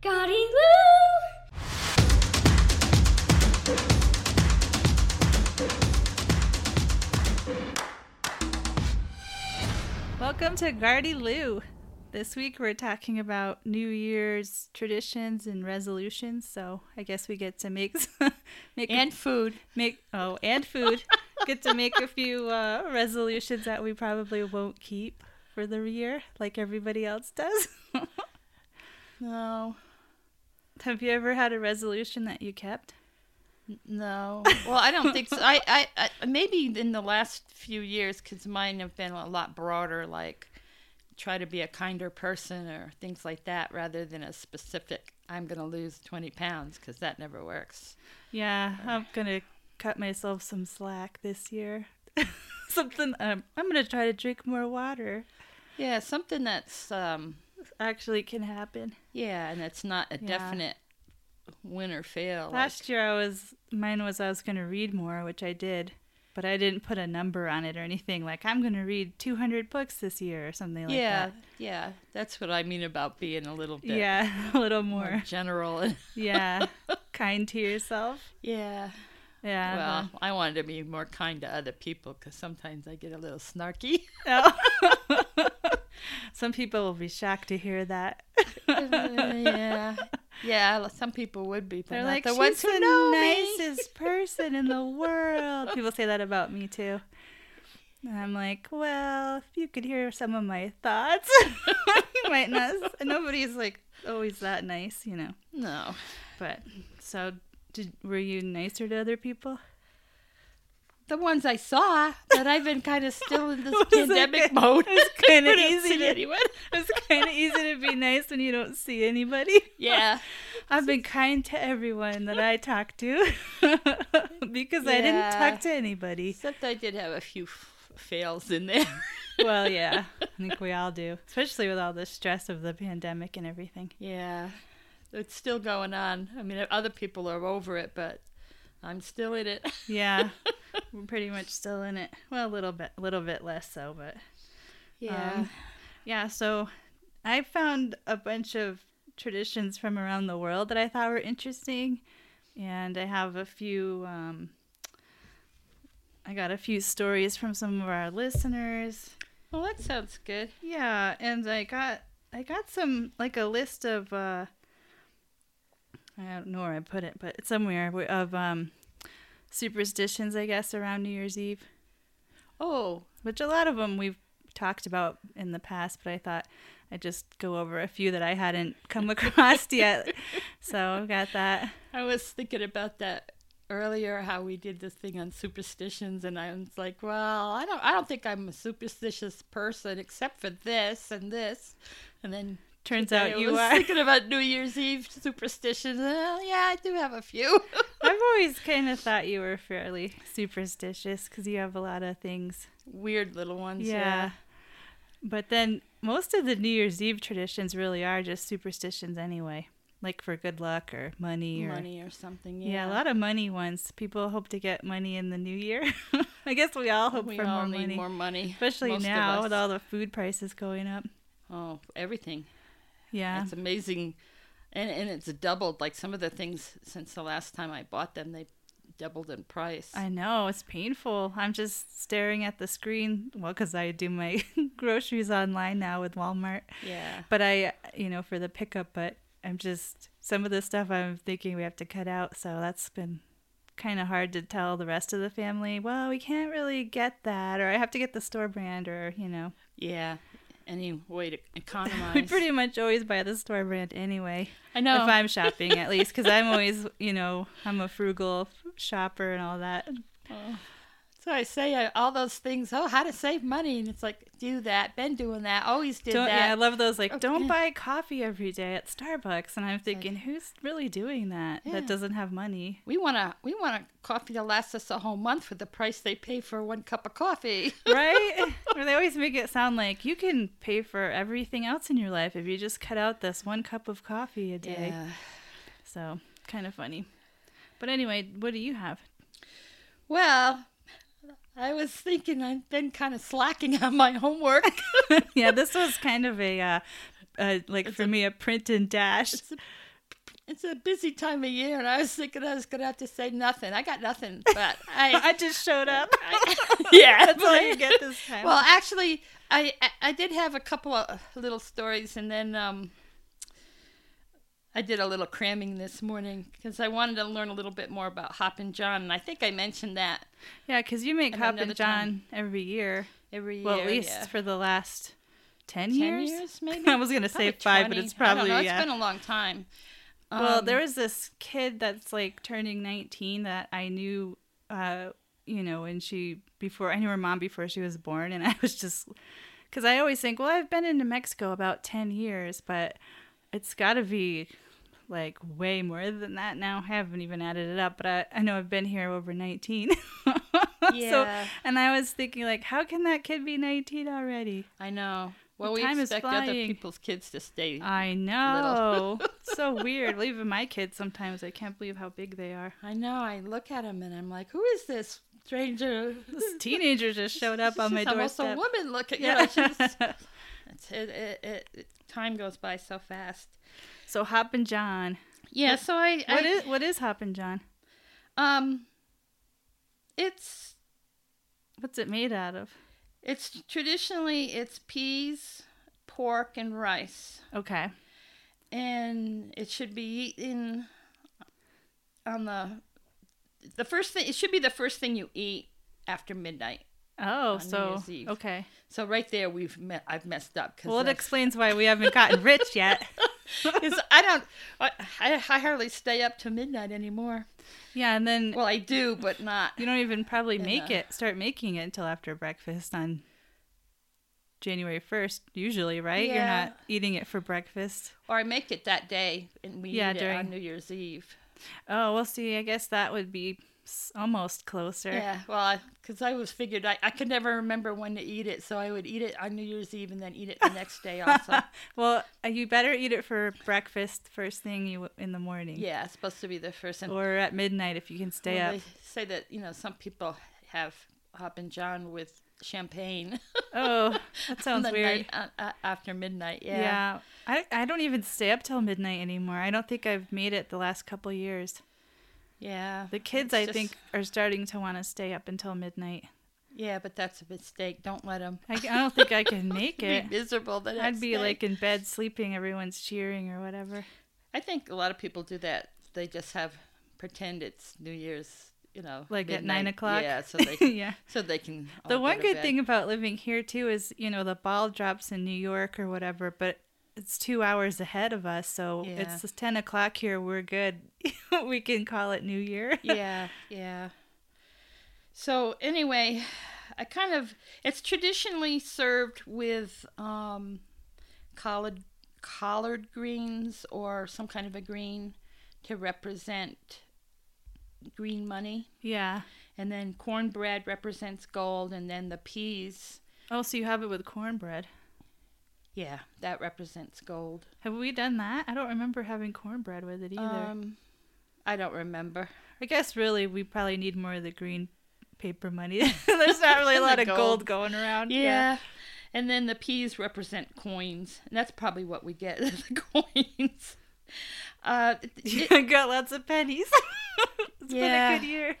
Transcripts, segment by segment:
Gotti Lou! Welcome to Gardyloo. This week we're talking about New Year's traditions and resolutions. So I guess we get to make make and food. make oh and food. get to make a few uh, resolutions that we probably won't keep for the year, like everybody else does. No, Have you ever had a resolution that you kept? no. Well, I don't think so. I, I, I maybe in the last few years, because mine have been a lot broader, like try to be a kinder person or things like that, rather than a specific. I'm gonna lose 20 pounds because that never works. Yeah, I'm gonna cut myself some slack this year. Something um, I'm gonna try to drink more water. Yeah, something that's um, Actually, can happen. yeah, and it's not a Yeah. definite win or fail. like- Last year I was mine was I was going to read more, which I did, but I didn't put a number on it or anything like I'm going to read 200 books this year or something like yeah, that. yeah, Yeah, that's what I mean about being a little bit Yeah, a little more more. general. Yeah, kind to yourself. yeah, Yeah. well, I wanted to be more kind to other people because sometimes I get a little snarky. well- oh. Some people will be shocked to hear that. yeah, yeah. Some people would be, They're like, the she's ones who the know me." nicest person in the world. People say that about me too. And I'm like, well, if you could hear some of my thoughts, you might not. Nobody's like always that nice, you know. No, But so, did were you nicer to other people? The ones I saw, but I've been kind of still in this pandemic mode. It's kinda easy to- anyone. It's kind of easy to be nice when you don't see anybody. Yeah, I've been kind to everyone that I talk to because I didn't talk to anybody. except I did have a few f- fails in there. Well, yeah, I think we all do, especially with all the stress of the pandemic and everything. yeah, it's still going on. I mean, other people are over it, but I'm still in it. Yeah, we're pretty much still in it. Well, a little bit, a little bit less so, but Yeah. Um, yeah. So I found a bunch of traditions from around the world that I thought were interesting, and I have a few. Um, I got a few stories from some of our listeners. well, that sounds good. Yeah, and I got I got some like a list of uh I don't know where I put it, but it's somewhere of um superstitions I guess around New Year's Eve, Oh, which a lot of them we've talked about in the past, but I thought I'd just go over a few that I hadn't come across yet. So I've got that. I was thinking about that earlier how we did this thing on superstitions and I was like, well, I don't I don't think I'm a superstitious person except for this and this. And then Turns today out I you was are. thinking about New Year's Eve superstitions. Well, yeah, I do have a few. I've always kind of thought you were fairly superstitious because you have a lot of things Weird little ones. Yeah. Yeah. But then most of the New Year's Eve traditions really are just superstitions anyway, like for good luck or money or Money or something. Yeah, Yeah. a lot of money ones. People hope to get money in the new year. I guess we all hope we for all more need money, more money. especially most now with all the food prices going up. Oh, everything. Yeah. It's amazing. And and it's doubled. Like some of the things since the last time I bought them, they doubled in price. I know, it's painful. I'm just staring at the screen, well, because I do my groceries online now with Walmart. yeah. But I, you know, for the pickup, but I'm just, some of the stuff I'm thinking we have to cut out. So that's been kind of hard to tell the rest of the family, well, we can't really get that, or I have to get the store brand, or, you know. Yeah. Any way to I economize. pretty much always buy the store brand anyway. I know. If I'm shopping, at least, because I'm always, you know, I'm a frugal shopper and all that. Oh. So I say uh, all those things. Oh, how to save money, and it's like do that. Been doing that. Always did Don't, yeah, I love those. Like, Okay. don't buy coffee every day at Starbucks. And I'm thinking, who's really doing that? Yeah. That doesn't have money, we want to. We want a coffee to last us a whole month for the price they pay for one cup of coffee. right? or they always make it sound like you can pay for everything else in your life if you just cut out this one cup of coffee a day. yeah. So kind of funny. But anyway, what do you have? Well, I was thinking I've been kind of slacking on my homework. yeah, this was kind of a, uh, uh like It's for a- me, a print and dash. It's a it's a busy time of year, and I was thinking I was gonna have to say nothing. I got nothing, but I, I just showed up. I yeah, That's all you get this time. Well, actually, I, I I did have a couple of little stories, and then um, I did a little cramming this morning because I wanted to learn a little bit more about Hoppin' John, and I think I mentioned that yeah, because you make Hoppin' John every year. every year. Well, at least yeah. for the last 10, 10 years? years, maybe. I was going to say five, 20. but it's I don't probably, know. yeah. It's been a long time. well, Um, there was this kid that's like turning 19 that I knew, uh, you know, when she, before, I knew her mom before she was born. And I was just, because I always think, well, I've been in New Mexico about 10 years, but it's got to be like way more than that now. I haven't even added it up, but I, I know I've been here over 19. yeah. so, and I was thinking, like, how can that kid be 19 already? I know. Well, The we time is expect other people's kids to stay. I know. so weird. Well, even my kids sometimes, I can't believe how big they are. I know. I look at them and I'm like, who is this stranger? This teenager just showed up on my She's almost a woman looking. Yeah. She's, it, it, it, it, time goes by so fast. So Hoppin' John. Yeah. So I. What I is what is Hoppin' John? um. It's What's it made out of? it's traditionally it's peas, pork, and rice, Okay. and it should be eaten on the the first thing. It should be the first thing you eat after midnight. Oh, so okay. So right there, we've met. I've messed up Well, it explains why we haven't gotten rich yet. Because I don't. I, I hardly stay up to midnight anymore. yeah, and then Well, I do, but not. you don't even probably make Yeah. it start making it until after breakfast on January first. Usually, right? You're not eating it for breakfast. Or I make it that day, and we Yeah, eat it during- on New Year's Eve. Oh, we'll see. I guess that would be almost closer. Yeah, well, because I, was figured I, I could never remember when to eat it, so I would eat it on New Year's Eve and then eat it the next day also. well, uh, you better eat it for breakfast first thing you in the morning. yeah, it's supposed to be the first. And Or at midnight if you can stay well, up. They say that you know some people have Hoppin' John with champagne. Oh, that sounds weird. night, uh, uh, after midnight. Yeah. Yeah. I, I don't even stay up till midnight anymore. I don't think I've made it the last couple years. Yeah. The kids, I just- think, are starting to want to stay up until midnight. Yeah, but that's a mistake. Don't let them. I, I don't think I can make it. be miserable the next I'd be day. like in bed sleeping, everyone's cheering or whatever. I think a lot of people do that. They just have pretend it's New Year's, you know, Like at nine o'clock? Yeah, so they can, yeah. so they can. all The one good bed. thing about living here too is, you know, the ball drops in New York or whatever, but it's two hours ahead of us, so Yeah. it's ten o'clock here. We're good. we can call it New Year. yeah, yeah. So anyway, I kind of it's traditionally served with um, collard collard greens or some kind of a green to represent green money. yeah. And then cornbread represents gold, and then the peas, Oh, so you have it with cornbread. Yeah, that represents gold. Have we done that? I don't remember having cornbread with it either. Um, I don't remember. I guess really we probably need more of the green paper money. There's not really a lot of gold. gold. going around. Yeah. And then the peas represent coins, and that's probably what we get the coins. Uh, it- I got lots of pennies. it's Yeah. been a good year.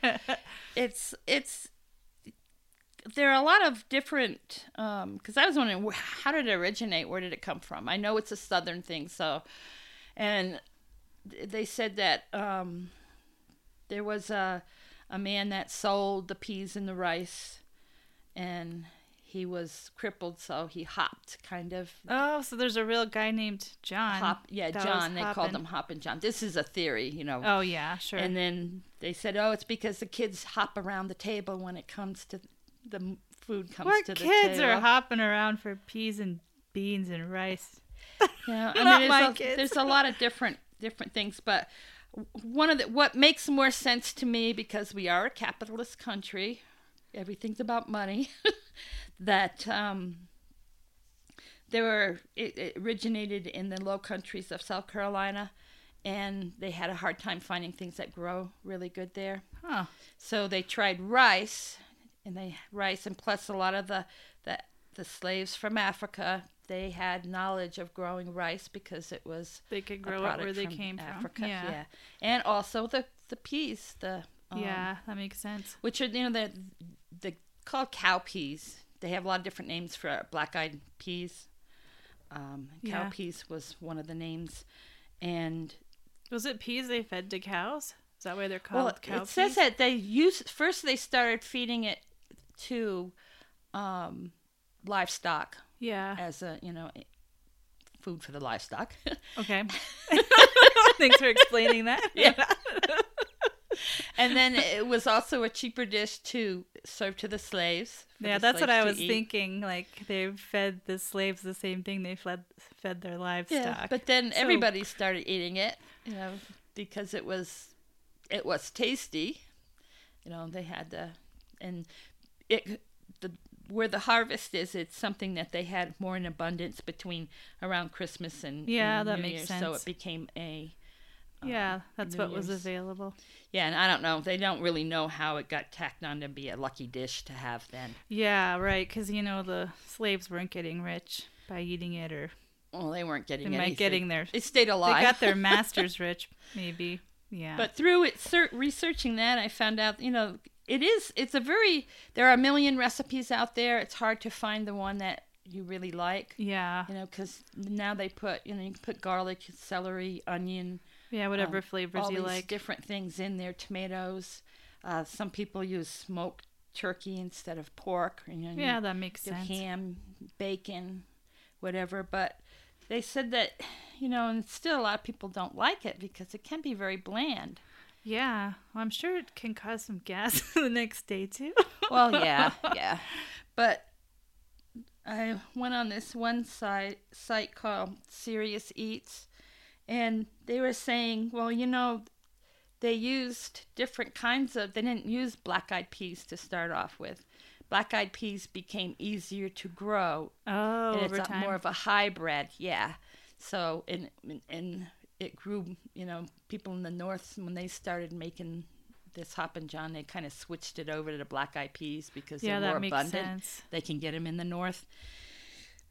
it's it's there are a lot of different because I was wondering how did it originate? Where did it come from? I know it's a southern thing, so and they said that um, there was a a man that sold the peas and the rice, and he was crippled, so he hopped kind of oh, so there's a real guy named John. hop. Yeah, John. They called him Hoppin' John. This is a theory, you know. Oh yeah, sure. And then they said, "Oh, it's because the kids hop around the table when it comes to the food comes Poor to the kids table." are hopping around for peas and beans and rice. Yeah, I Not mean, my there's, a, kids. there's a lot of different different things, but one of the what makes more sense to me because we are a capitalist country, everything's about money. that um, there were it, it originated in the low countries of South Carolina, and they had a hard time finding things that grow really good there. Huh. So they tried rice, and they rice, and plus a lot of the the, the slaves from Africa they had knowledge of growing rice because it was They could grow it where they from came Africa. from. Yeah. and also the the peas, the um, yeah, that makes sense. which are you know the the called cow peas. They have a lot of different names for black eyed peas. Um, cow Yeah. peas was one of the names, and Was it peas they fed to cows? Is that why they're called well, cow it says that they used first they started feeding it to um, livestock Yeah. as a you know food for the livestock. Okay. Thanks for explaining that. Yeah. and then it was also a cheaper dish to serve to the slaves. Yeah, the that's what I was eat. thinking. Like they fed the slaves the same thing they fed fed their livestock. Yeah, but then So- everybody started eating it, you know, because it was it was tasty. You know, they had the and it the where the harvest is, it's something that they had more in abundance between around Christmas and Yeah, and that New makes Year's, So it became a yeah, um, that's New what was available. yeah, and I don't know. They don't really know how it got tacked on to be a lucky dish to have then. Yeah, right. Because you know the slaves weren't getting rich by eating it, or Well, they weren't getting they might anything. getting their They stayed alive. they got their masters rich, maybe. Yeah. But through it, researching that, I found out, you know, it is, it's a very, there are a million recipes out there. It's hard to find the one that you really like, yeah, you know, because now they put, you know, you can put garlic, celery, onion, yeah, whatever um, flavors all you these like. different things in there, tomatoes. Uh, some people use smoked turkey instead of pork. You know, yeah, that makes sense. ham, bacon, whatever. But they said that, you know, and still a lot of people don't like it because it can be very bland. Yeah, well, I'm sure it can cause some gas the next day too. Well, yeah, yeah. But I went on this one site site called Serious Eats, and they were saying, well, you know, they used different kinds of. They didn't use black-eyed peas to start off with. Black-eyed peas became easier to grow, Oh, and over it's a, time. more of a hybrid. Yeah. So and and it grew. You know, people in the north when they started making this hoppin' john, they kind of switched it over to the black eyed peas because yeah, they're more abundant. sense. They can get them in the north.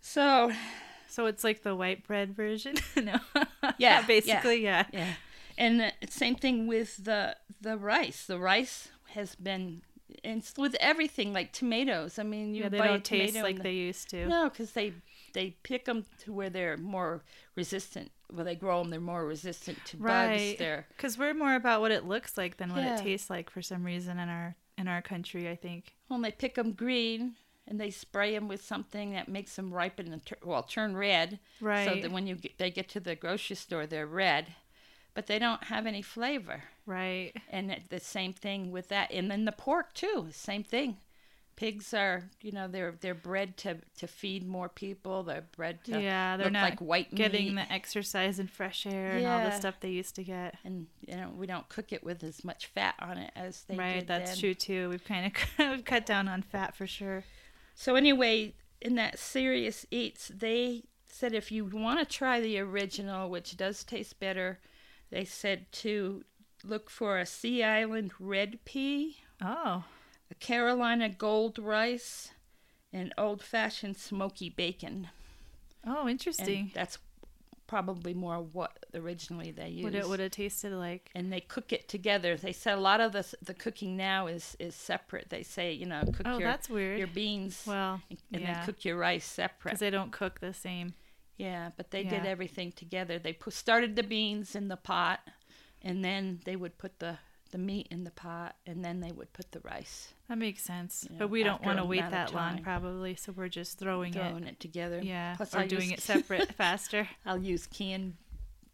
So So it's like the white bread version. no. Yeah, basically, yeah. yeah, and the same thing with the the rice. The rice has been and with everything like tomatoes. I mean, you Yeah, they buy don't taste like the- they used to. No, because they they pick them to where they're more resistant. Where they grow them, they're more resistant to bugs. Right. They're Because we're more about what it looks like than what Yeah. it tastes like for some reason in our in our country. I think. well, they pick them green and they spray them with something that makes them ripen and tur- well turn red. Right. So that when you get, they get to the grocery store, they're red, but they don't have any flavor. Right. And the same thing with that, and then the pork too, same thing. Pigs are, you know, they're they're bred to to feed more people. They're bred to yeah, they're look not like white getting meat. the exercise and fresh air and all the stuff they used to get. and you know we don't cook it with as much fat on it as they right. That's then. true too. We've kind of we've cut down on fat for sure. So anyway, in that serious eats, they said if you want to try the original, which does taste better, they said to look for a Sea Island red pea, Oh. A Carolina gold rice, and old-fashioned smoky bacon. Oh, And interesting. that's probably more what originally they used. What it would have tasted like. and they cook it together. They said a lot of the the cooking now is is separate. They say you know cook Oh, your that's weird. your beans well, and yeah. then cook your rice separate. because they don't cook the same. Yeah, but they did everything together. They put, started the beans in the pot, and then they would put the the meat in the pot, and then they would put the rice, That makes sense. You know, but we don't want to wait that long, probably. So we're just throwing throwing it. it, together. Yeah. Plus, or I doing use- it separate faster. I'll use canned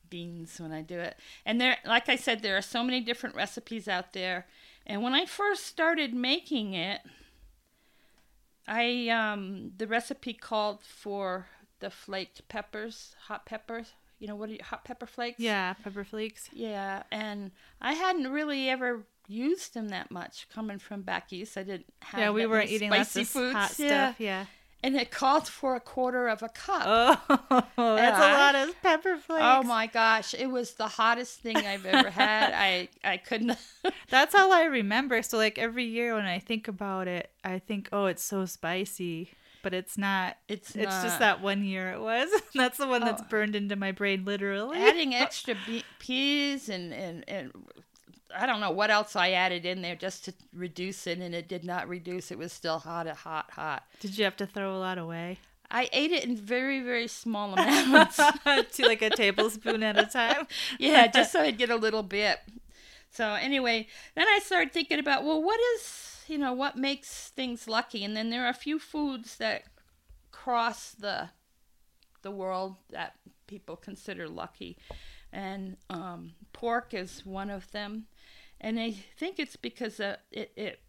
beans when I do it. And there, like I said, there are so many different recipes out there. And when I first started making it, I um the recipe called for the flaked peppers, hot peppers. You know what are you, hot pepper flakes? Yeah, pepper flakes. Yeah, and I hadn't really ever used them that much coming from back east. I didn't have Yeah, we were eating spicy lots foods. hot yeah. stuff. Yeah. And it called for a quarter of a cup. Oh, that's I- a lot of pepper flakes. Oh my gosh, it was the hottest thing I've ever had. I I couldn't. That's all I remember. So like every year when I think about it, I think, oh, it's so spicy. But it's not. It's It's not. just that one year it was. That's the one that's Oh. burned into my brain, literally. adding extra be- peas and, and and I don't know what else I added in there just to reduce it, and it did not reduce. It was still hot, hot, hot. Did you have to throw a lot away? I ate it in very, very small amounts. to like a tablespoon at a time. yeah, just so I'd get a little bit. So anyway, then I started thinking about well, what is you know what makes things lucky, and then there are a few foods that cross the the world that people consider lucky, and um, pork is one of them, and I think it's because uh, it, it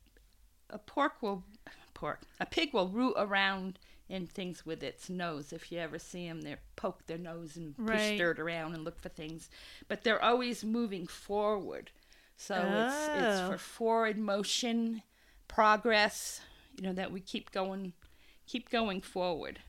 a pork will pork a pig will root around in things with its nose. If you ever see them, they poke their nose and push Right. dirt around and look for things, but they're always moving forward. So it's it's Oh. for forward motion, progress. You know that we keep going, keep going forward.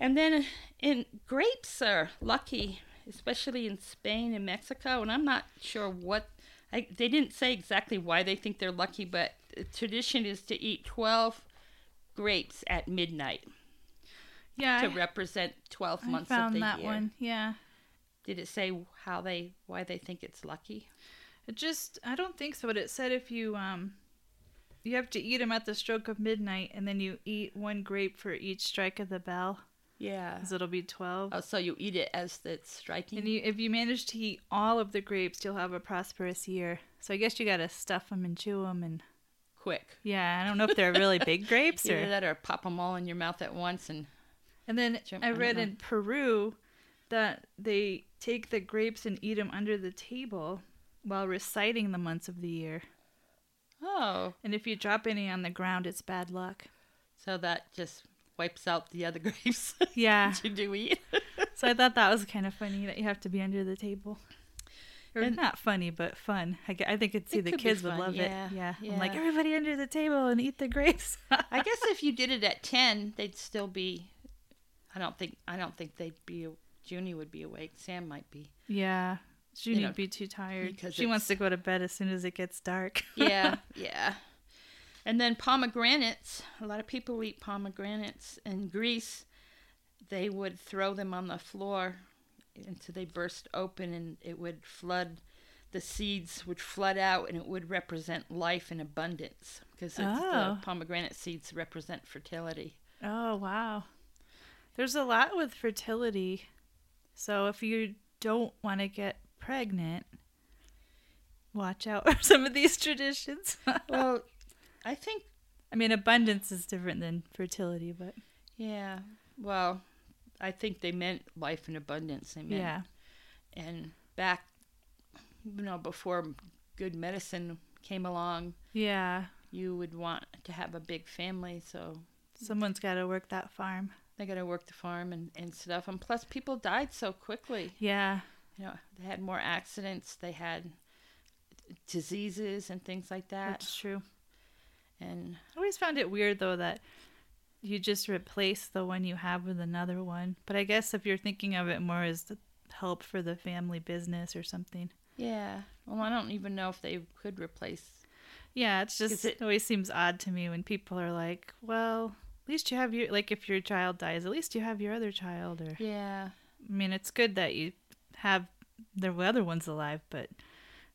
And then in grapes are lucky, especially in Spain and Mexico. And I'm not sure what I, they didn't say exactly why they think they're lucky, but the tradition is to eat 12 grapes at midnight Yeah, to I, represent 12 I months of the year. I found that one. Yeah, Did it say how they why they think it's lucky? it just I don't think so. But it said if you um, you have to eat them at the stroke of midnight, and then you eat one grape for each strike of the bell, Yeah. because it'll be twelve. Oh, so you eat it as it's striking. And you, if you manage to eat all of the grapes, you'll have a prosperous year. So I guess you gotta stuff them and chew them, and quick. yeah, I don't know if they're really big grapes Either or. that or pop them all in your mouth at once and And then Jump- I I read know. in Peru that they take the grapes and eat them under the table while reciting the months of the year. Oh, And if you drop any on the ground, it's bad luck. so that just wipes out the other grapes Yeah. you do eat. so I thought that was kind of funny that you have to be under the table. Or And- not funny, but fun. I, I think it'd see It the kids would love yeah, it. Yeah. I'm like, everybody under the table and eat the grapes. I guess if you did it at ten, they'd still be. I don't think. I don't think they'd be. Junie would be awake. Sam might be. yeah. Junie'd know, be too tired. because She wants to go to bed as soon as it gets dark. Yeah, yeah. And then pomegranates. A lot of people eat pomegranates in Greece. They would throw them on the floor until they burst open, and it would flood. The seeds would flood out, and it would represent life and abundance because Oh. the pomegranate seeds represent fertility. Oh, wow. There's a lot with fertility. So if you don't want to get pregnant, watch out for some of these traditions. Well, I think I mean, abundance is different than fertility, but Yeah. Well, I think they meant life in abundance. They meant, yeah. and back, you know, before good medicine came along, Yeah. you would want to have a big family, so Someone's got to work that farm. they got to work the farm and, and stuff. And plus, people died so quickly. Yeah. You know, they had more accidents, they had diseases and things like that. That's true. And I always found it weird though that you just replace the one you have with another one. But I guess if you're thinking of it more as the help for the family business or something. yeah, well, I don't even know if they could replace. Yeah, it's just it- it always seems odd to me when people are like, "Well, at least you have your like if your child dies, at least you have your other child." Or Yeah. I mean, it's good that you have the other ones alive, but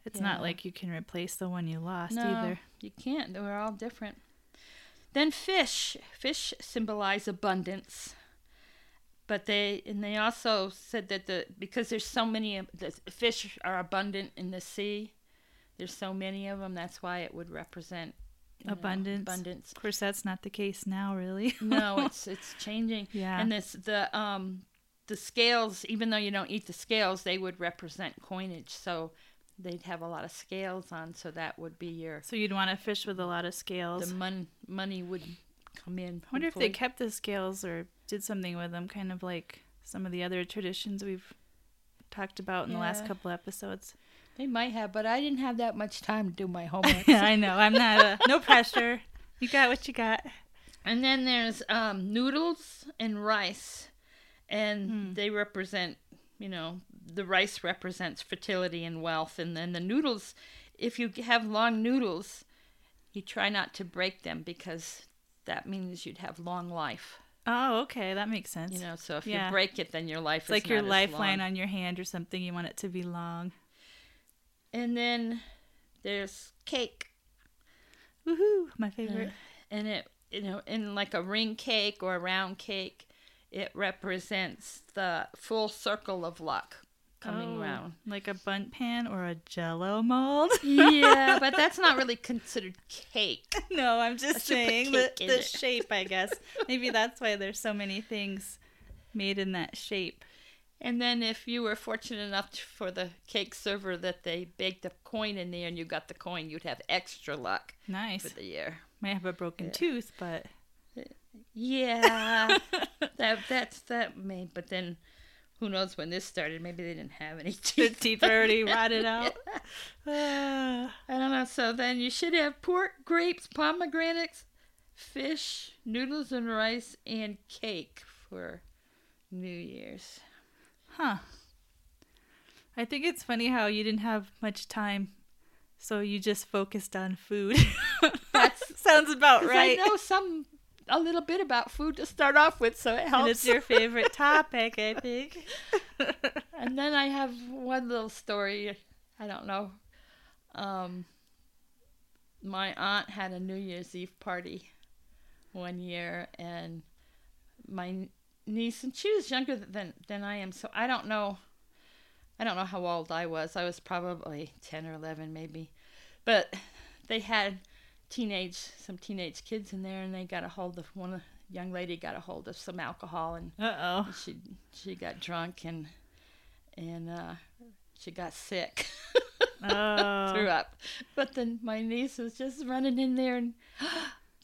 it's Yeah. not like you can replace the one you lost No, either. you can't. We're all different. Then fish. Fish symbolize abundance. But they and they also said that the because there's so many the fish are abundant in the sea. There's so many of them. That's why it would represent you know, Abundance. abundance. Of course, that's not the case now, really. No, it's it's changing. Yeah. And this the um the scales, even though you don't eat the scales, they would represent coinage. So they'd have a lot of scales on. So that would be your so you'd want to fish with a lot of scales. the mon- money would come in. I wonder if they kept the scales or did something with them, kind of like some of the other traditions we've talked about in the last couple episodes. They might have, but I didn't have that much time to do my homework. Yeah, I know. I'm not. A, no pressure. You got what you got. and then there's um, noodles and rice, and Hmm. they represent, you know, the rice represents fertility and wealth, and then the noodles, if you have long noodles, you try not to break them because that means you'd have long life. Oh, okay, that makes sense. You know, so if Yeah. you break it, then your life it's is like your lifeline on your hand or something. You want it to be long. And then there's cake, Woohoo! My favorite. and it you know in like a ring cake or a round cake, it represents the full circle of luck coming Oh, round. Like a Bundt pan or a jello mold. yeah, but that's not really considered cake. no, I'm just I saying the, the it. shape, I guess. Maybe that's why there's so many things made in that shape. And then if you were fortunate enough to, for the cake server that they baked a coin in there and you got the coin, you'd have extra luck Nice. for the year. Might have a broken Yeah. tooth, but Yeah, that that's that may. But then, who knows when this started? Maybe they didn't have any the teeth. teeth already rotted out. Ah. I don't know. So then you should have pork, grapes, pomegranates, fish, noodles and rice, and cake for New Year's. Huh. I think it's funny how you didn't have much time, so you just focused on food. that sounds about right. I know some a little bit about food to start off with, so it helps. And it's your favorite topic, I think. And then I have one little story. I don't know. Um, my aunt had a New Year's Eve party one year, and my niece, and she was younger than than I am, so I don't know. I don't know how old I was. I was probably ten or eleven, maybe. But they had teenage, some teenage kids in there, and they got a hold of one. Young lady got a hold of some alcohol, and Uh oh. she she got drunk and and uh, she got sick, threw Oh. up. But then my niece was just running in there and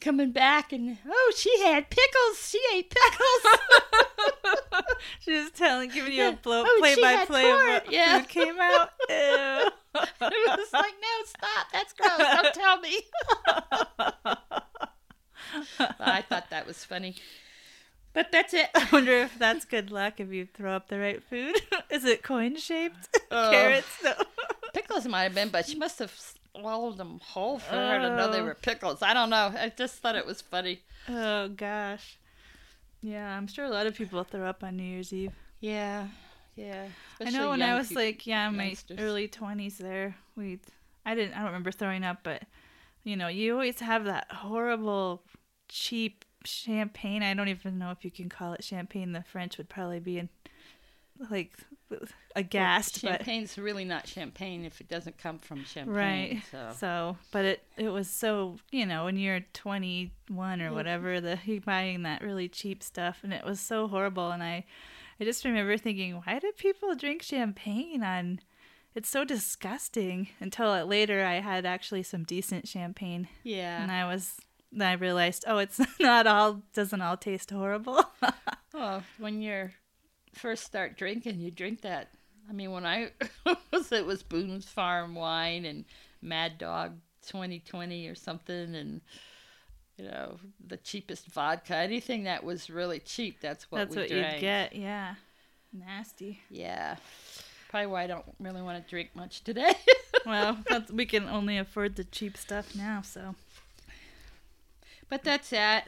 coming back, and oh, she had pickles. She ate pickles. she was telling, giving you a blow, Oh, play by play of what Yeah. food came out. Ew. it was like, no, stop. That's gross. Don't tell me. I thought that was funny. But that's it. I wonder if that's good luck if you throw up the right food. Is it coin shaped? Oh. Carrots? No. Pickles might have been, but she must have swallowed them whole for her to know they Oh. were pickles. I don't know. I just thought it was funny. Oh gosh. Yeah, I'm sure a lot of people throw up on New Year's Eve. Yeah, yeah. I know when I was people. like, yeah, in my youngsters. early 20s there, we I didn't I don't remember throwing up, but you know, you always have that horrible cheap champagne. I don't even know if you can call it champagne. The French would probably be in like aghast, but champagne's really not champagne if it doesn't come from champagne. Right. So So, but it it was so you know when you're 21 or Mhm. whatever, the you buying that really cheap stuff, and it was so horrible. And I, I just remember thinking, why do people drink champagne on? It's so disgusting. Until later, I had actually some decent champagne, yeah. and I was. Then I realized, oh, it's not all doesn't all taste horrible. Well, when you're first start drinking, you drink that. I mean, when I was, it was Boone's Farm wine and Mad Dog 2020 or something, and you know the cheapest vodka. Anything that was really cheap, that's what That's we what drank. you get. Yeah, nasty. Yeah. Probably why I don't really want to drink much today. Well, that's, we can only afford the cheap stuff now, so. but that's it.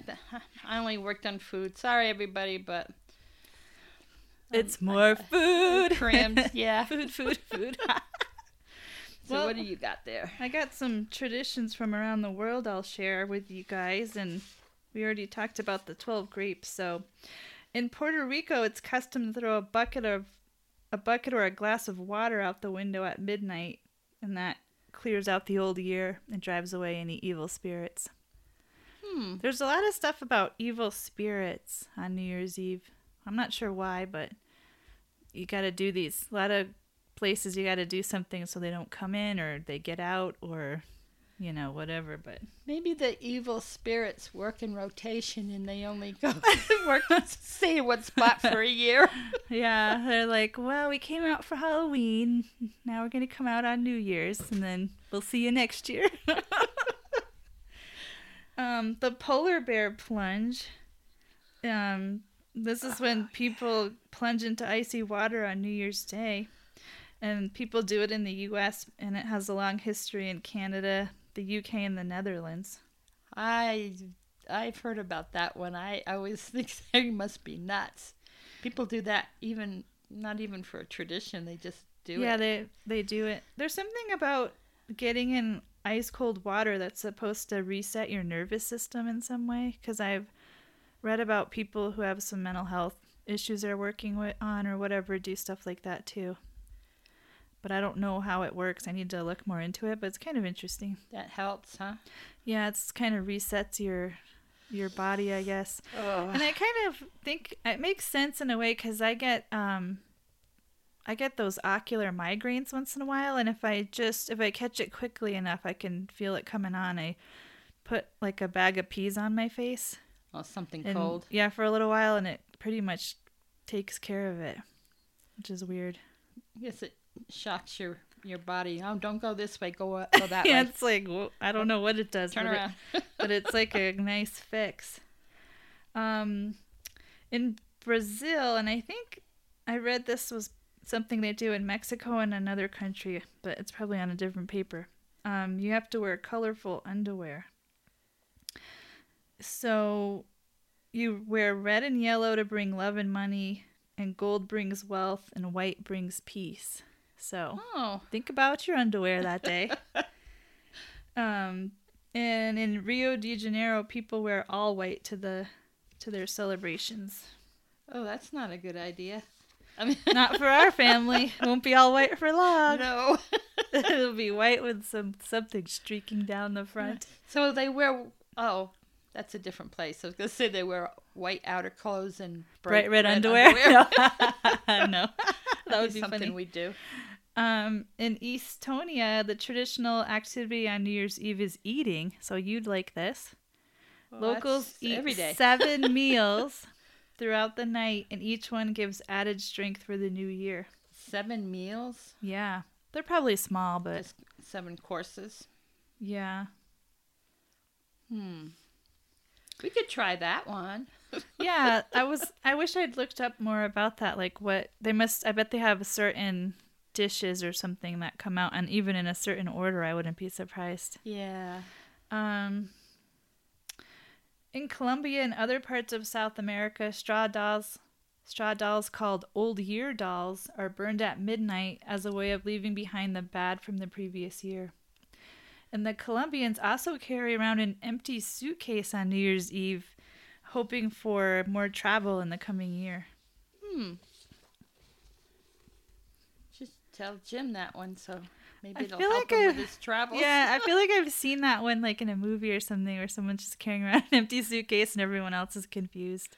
I only worked on food. Sorry, everybody, but It's um, more food. crammed. Yeah. food, food, food. So Well- what do you got there? I got some traditions from around the world I'll share with you guys, and we already talked about the 12 grapes. So, in Puerto Rico, it's custom to throw a bucket of a bucket or a glass of water out the window at midnight, and that clears out the old year and drives away any evil spirits. Hmm. There's a lot of stuff about evil spirits on New Year's Eve. I'm not sure why, but you got to do these. A lot of places you got to do something so they don't come in or they get out or, you know, whatever. But Maybe the evil spirits work in rotation and they only go work stay in one spot for a year. yeah, they're like, well, we came out for Halloween. Now we're going to come out on New Year's and then we'll see you next year. um, the polar bear plunge. Um, this is when people plunge into icy water on New Year's Day. And people do it in the US and it has a long history in Canada, the UK and the Netherlands. I I've heard about that one. I always think they must be nuts. People do that even not even for a tradition. They just do yeah, it. Yeah, they they do it. There's something about getting in ice cold water that's supposed to reset your nervous system in some way. Because I've read about people who have some mental health issues they're working with on or whatever do stuff like that too. But I don't know how it works. I need to look more into it. But it's kind of interesting. that helps, huh? Yeah, it's kind of resets your your body, I guess. Oh. And I kind of think it makes sense in a way because I get um, I get those ocular migraines once in a while, and if I just if I catch it quickly enough, I can feel it coming on. I put like a bag of peas on my face, Oh, something and cold. yeah, for a little while, and it pretty much takes care of it, which is weird. Yes, it shocks your your body. Oh, don't go this way. Go uh, go that yeah, way. it's like wh- I don't know what it does. Turn but it- around. but it's like a nice fix. Um, in Brazil, and I think I read this was something they do in Mexico and another country, but it's probably on a different paper. Um, you have to wear colorful underwear. So you wear red and yellow to bring love and money, and gold brings wealth, and white brings peace. So oh, think about your underwear that day. um, and in Rio de Janeiro, people wear all white to the to their celebrations. oh, that's not a good idea. I mean, Not for our family. Won't be all white for long. no. It'll be white with some something streaking down the front. so they wear. Oh, that's a different place. I was gonna say they wear white outer clothes and Bright red, underwear. No, no. that would be be something funny. we do. Um, in Estonia, the traditional activity on New Year's Eve is eating. So you'd like this. Well, Locals eat every day. seven meals throughout the night, and each one gives added strength for the new year. Seven meals, Yeah, they're probably small, but just seven courses. yeah, Hmm. We could try that one. yeah. I was. I wish I'd looked up more about that. Like what they must. I bet they have a certain dishes or something that come out, and even in a certain order, I wouldn't be surprised. Yeah. Um, in Colombia and other parts of South America, straw dolls, straw dolls called Old Year dolls, are burned at midnight as a way of leaving behind the bad from the previous year. And the Colombians also carry around an empty suitcase on New Year's Eve, hoping for more travel in the coming year. Hmm. Tell Jim that one, so maybe I it'll feel help like him I- with his travels. Yeah, I feel like I've seen that one like in a movie or something where someone's just carrying around an empty suitcase and everyone else is confused.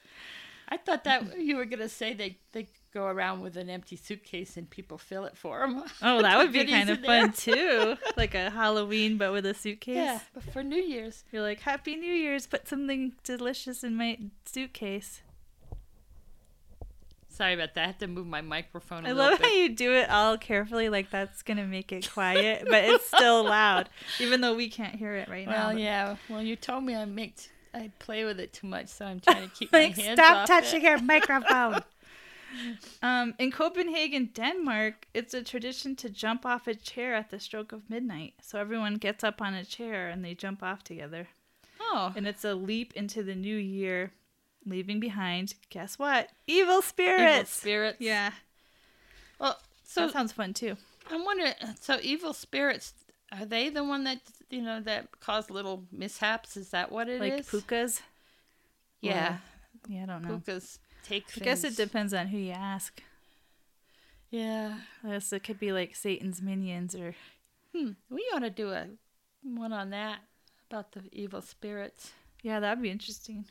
I thought that you were gonna say they they go around with an empty suitcase and people fill it for them. Oh, that would be kind of fun too. Like a Halloween, but with a suitcase. Yeah, but for New Year's. You're like, Happy New Year's, put something delicious in my suitcase. Sorry about that. I have to move my microphone a I love how you do it all carefully, like that's gonna make it quiet, but it's still loud, even though we can't hear it right now. Well, yeah. Well, you told me I make t- I play with it too much, so I'm trying to keep my Like, hands stop off touching it. your microphone. um, in Copenhagen, Denmark, it's a tradition to jump off a chair at the stroke of midnight. So everyone gets up on a chair and they jump off together. Oh, And it's a leap into the new year, leaving behind, guess what? Evil spirits. evil spirits. Yeah. Well, So so that sounds fun too. I'm wondering. So evil spirits are they the one that you know that cause little mishaps? Is that what it is? like pukas. Yeah, Yeah, I don't know. pukas take. I guess it depends on who you ask. Yeah. I guess it could be like Satan's minions or Hmm. We ought to do a one on that about the evil spirits. Yeah, that'd be interesting.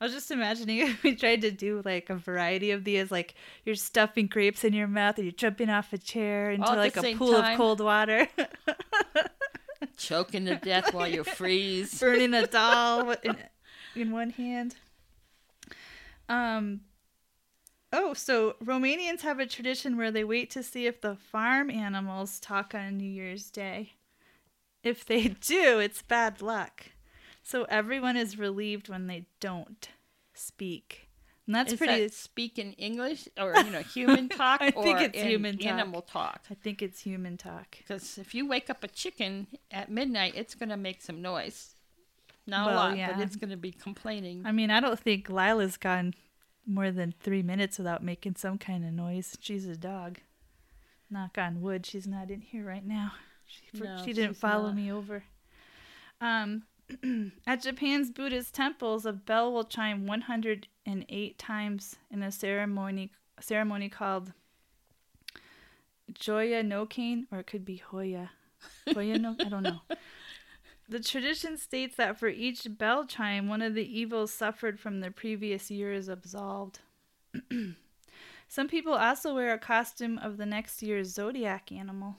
I was just imagining if we tried to do like a variety of these, like you're stuffing grapes in your mouth and you're jumping off a chair into All like a pool time. of cold water, Choking to death while you freeze. burning a doll in, in one hand. Um. Oh, so Romanians have a tradition where they wait to see if the farm animals talk on New Year's Day. If they do, it's bad luck. So everyone is relieved when they don't speak. And that's Is pretty that speaking English or you know human talk I think or it's human talk. animal talk? I think it's human talk. Because if you wake up a chicken at midnight, it's gonna make some noise. not Well, a lot, yeah. but it's going to be complaining. I mean, I don't think Lila's gone more than three minutes without making some kind of noise. She's a dog. Knock on wood, she's not in here right now. She, No, she didn't follow not. me over. Um, at Japan's Buddhist temples, a bell will chime 108 times in a ceremony ceremony called Joya no Kane, or it could be Hoya. Hoya no, I don't know. The tradition states that for each bell chime, one of the evils suffered from the previous year is absolved. Some people also wear a costume of the next year's zodiac animal.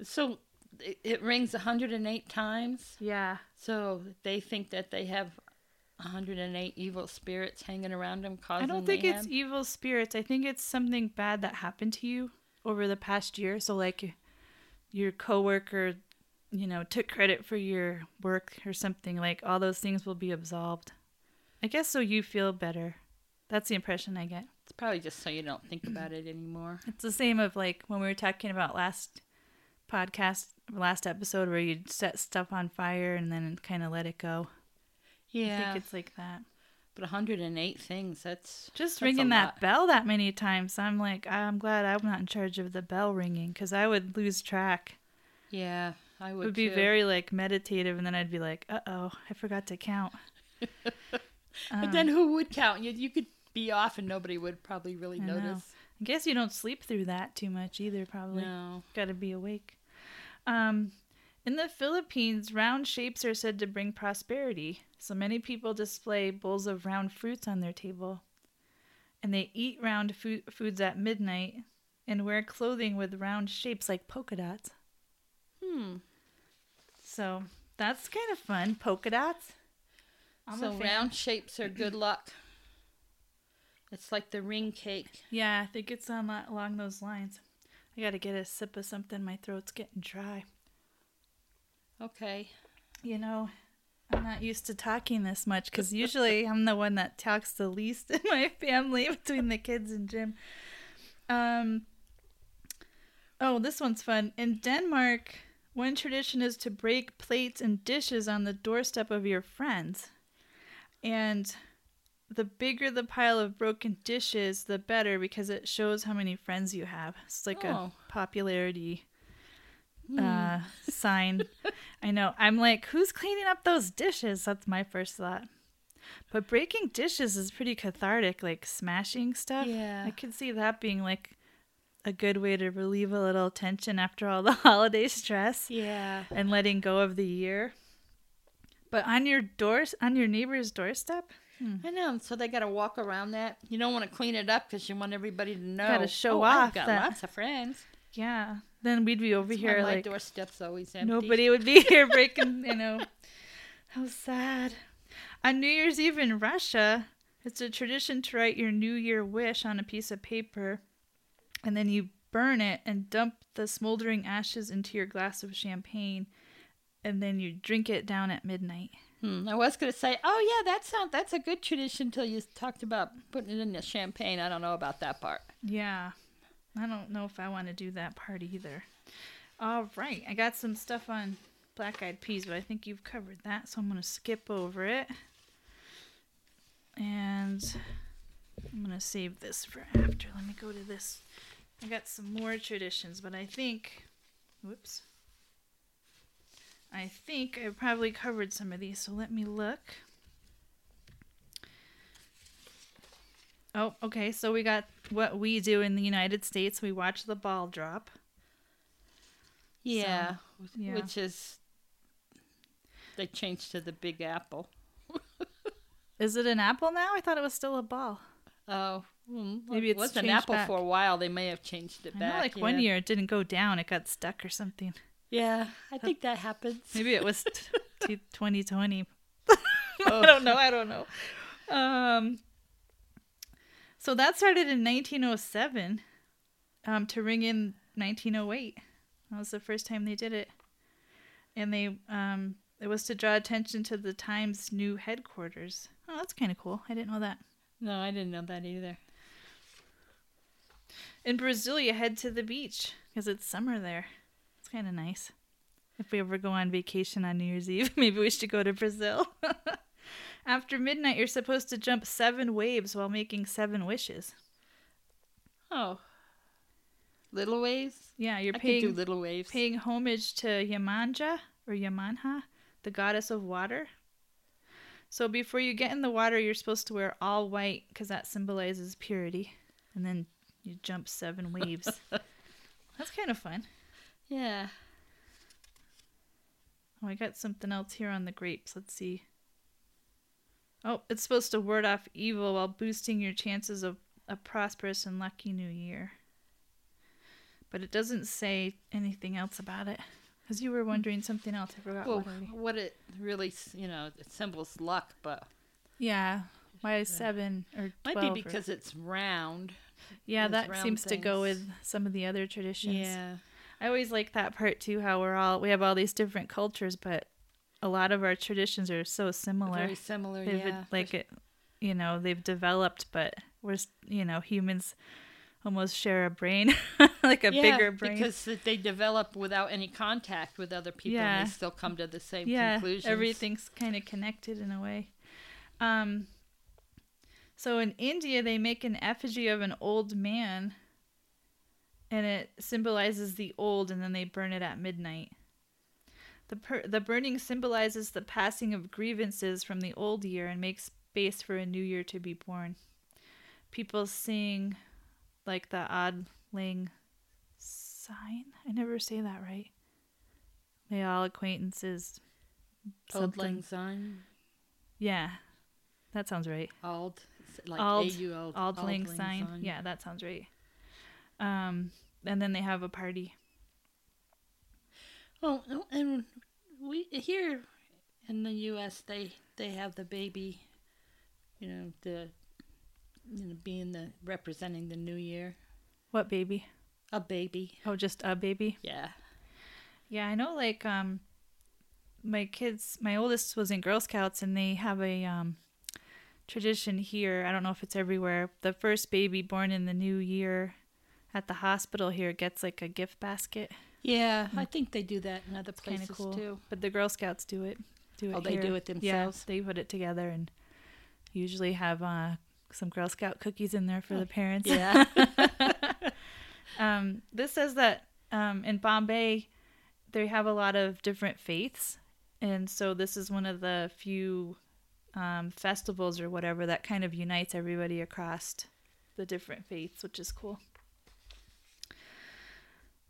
So it, it rings 108 times. Yeah. So they think that they have 108 evil spirits hanging around them causing I don't think it's evil spirits. I think it's something bad that happened to you over the past year. So, like, your coworker, you know, took credit for your work or something. Like, all those things will be absolved. I guess so you feel better. That's the impression I get. It's probably just so you don't think about it anymore. It's the same of like when we were talking about last podcast, last episode, where you'd set stuff on fire and then kind of let it go. Yeah. I think it's like that. but 108 things. That's Just that's ringing that lot. bell that many times, I'm like, I'm glad I'm not in charge of the bell ringing because I would lose track. Yeah, I would. It would, be too. very like meditative, and then I'd be like, uh oh, I forgot to count. But then who would count? You you could be off and nobody would probably really I know. notice. I guess you don't sleep through that too much either, probably. No. Got to be awake. Um, in the Philippines, round shapes are said to bring prosperity. So many people display bowls of round fruits on their table. And they eat round foods at midnight and wear clothing with round shapes like polka dots. Hmm. So that's kind of fun. Polka dots. I'm so round shapes are good luck. It's like the ring cake. Yeah, I think it's on along those lines. I got to get a sip of something. My throat's getting dry. Okay. You know, I'm not used to talking this much because usually I'm the one that talks the least in my family between the kids and Jim. Um. Oh, this one's fun. In Denmark, one tradition is to break plates and dishes on the doorstep of your friends. And the bigger the pile of broken dishes, the better because it shows how many friends you have. It's like Oh. a popularity uh, sign. I know. I'm like, who's cleaning up those dishes? That's my first thought. But breaking dishes is pretty cathartic, like smashing stuff. Yeah. I could see that being like a good way to relieve a little tension after all the holiday stress Yeah. and letting go of the year. But on your doors, on your neighbor's doorstep, Hmm. I know. So they got to walk around that. You don't want to clean it up because you want everybody to know. Gotta show oh, I've off got that- lots of friends. yeah, then we'd be over That's here like doorstep's always empty. Nobody would be here breaking, you know. How sad. On New Year's Eve in Russia, it's a tradition to write your New Year wish on a piece of paper, and then you burn it and dump the smoldering ashes into your glass of champagne, and then you drink it down at midnight. Hmm, I was going to say, oh yeah, that sound that's a good tradition till you talked about putting it in the champagne. I don't know about that part. Yeah. I don't know if I want to do that part either. All right. I got some stuff on black eyed peas, but I think you've covered that, so I'm going to skip over it. And I'm going to save this for after. Let me go to this. I got some more traditions, but I think. Whoops. I think I probably covered some of these, so let me look. Oh, okay. So we got what we do in the United States. We watch the ball drop. Yeah, yeah. which is they changed to the Big Apple. Is it an apple now? I thought it was still a ball. Oh, hmm, Maybe it it's was an apple back. for a while. They may have changed it I back. know, like yeah. one year it didn't go down; it got stuck or something. Yeah, I think that happens. Maybe it was t- t- 2020. I don't know. I don't know. Um. So that started in 1907, um, to ring in 1908. That was the first time they did it, and they um, it was to draw attention to the Times' new headquarters. Oh, that's kind of cool. I didn't know that. No, I didn't know that either. In Brazil, you head to the beach because it's summer there. It's kind of nice. If we ever go on vacation on New Year's Eve, maybe we should go to Brazil. After midnight, you're supposed to jump seven waves while making seven wishes. Oh. Little waves? Yeah, you're I paying little waves. paying homage to Yamanja or Yamanha, the goddess of water. So before you get in the water, you're supposed to wear all white because that symbolizes purity. And then you jump seven waves. That's kind of fun. Yeah. Oh, I got something else here on the grapes. Let's see. Oh, it's supposed to ward off evil while boosting your chances of a prosperous and lucky new year. But it doesn't say anything else about it. Because you were wondering something else. I forgot Well, what what it really, you know, it symbols luck, but Yeah. Why is seven or might 12 be or- because it's round. yeah, those that round seems to go with some of the other traditions. Yeah. I always like that part too. How we're all we have all these different cultures, but a lot of our traditions are so similar. Very similar, They've yeah. like it, you know, they've developed, but we're you know humans almost share a brain, like a yeah, bigger brain. because they develop without any contact with other people Yeah. and they still come to the same yeah, conclusions. everything's kind of connected in a way. Um, so in India, they make an effigy of an old man, and it symbolizes the old, and then they burn it at midnight. The per- the burning symbolizes the passing of grievances from the old year and makes space for a new year to be born. People sing like the odd lang sign. I never say that right. May all acquaintances. Old. Lang Syne, Yeah, that sounds right. Ald, s- like Auld- AU Auld, Auld Lang Lang Syne. Syne. Yeah, that sounds right. Um, and then they have a party. Oh, and we here in the U.S. they they have the baby, you know, the you know being the representing the new year, What baby? a baby. Oh, just a baby. Yeah. Yeah, I know. Like, um, my kids, my oldest was in Girl Scouts, and they have a um tradition here. I don't know if it's everywhere. The first baby born in the new year at the hospital here gets like a gift basket. Yeah, I think they do that in other places cool. too. But the Girl Scouts do it. Do it. Oh, they do it themselves? Yeah, they put it together and usually have uh, some Girl Scout cookies in there for the parents. Yeah. Um, this says that um, in Bombay, they have a lot of different faiths, and so this is one of the few um, festivals or whatever that kind of unites everybody across the different faiths, which is cool.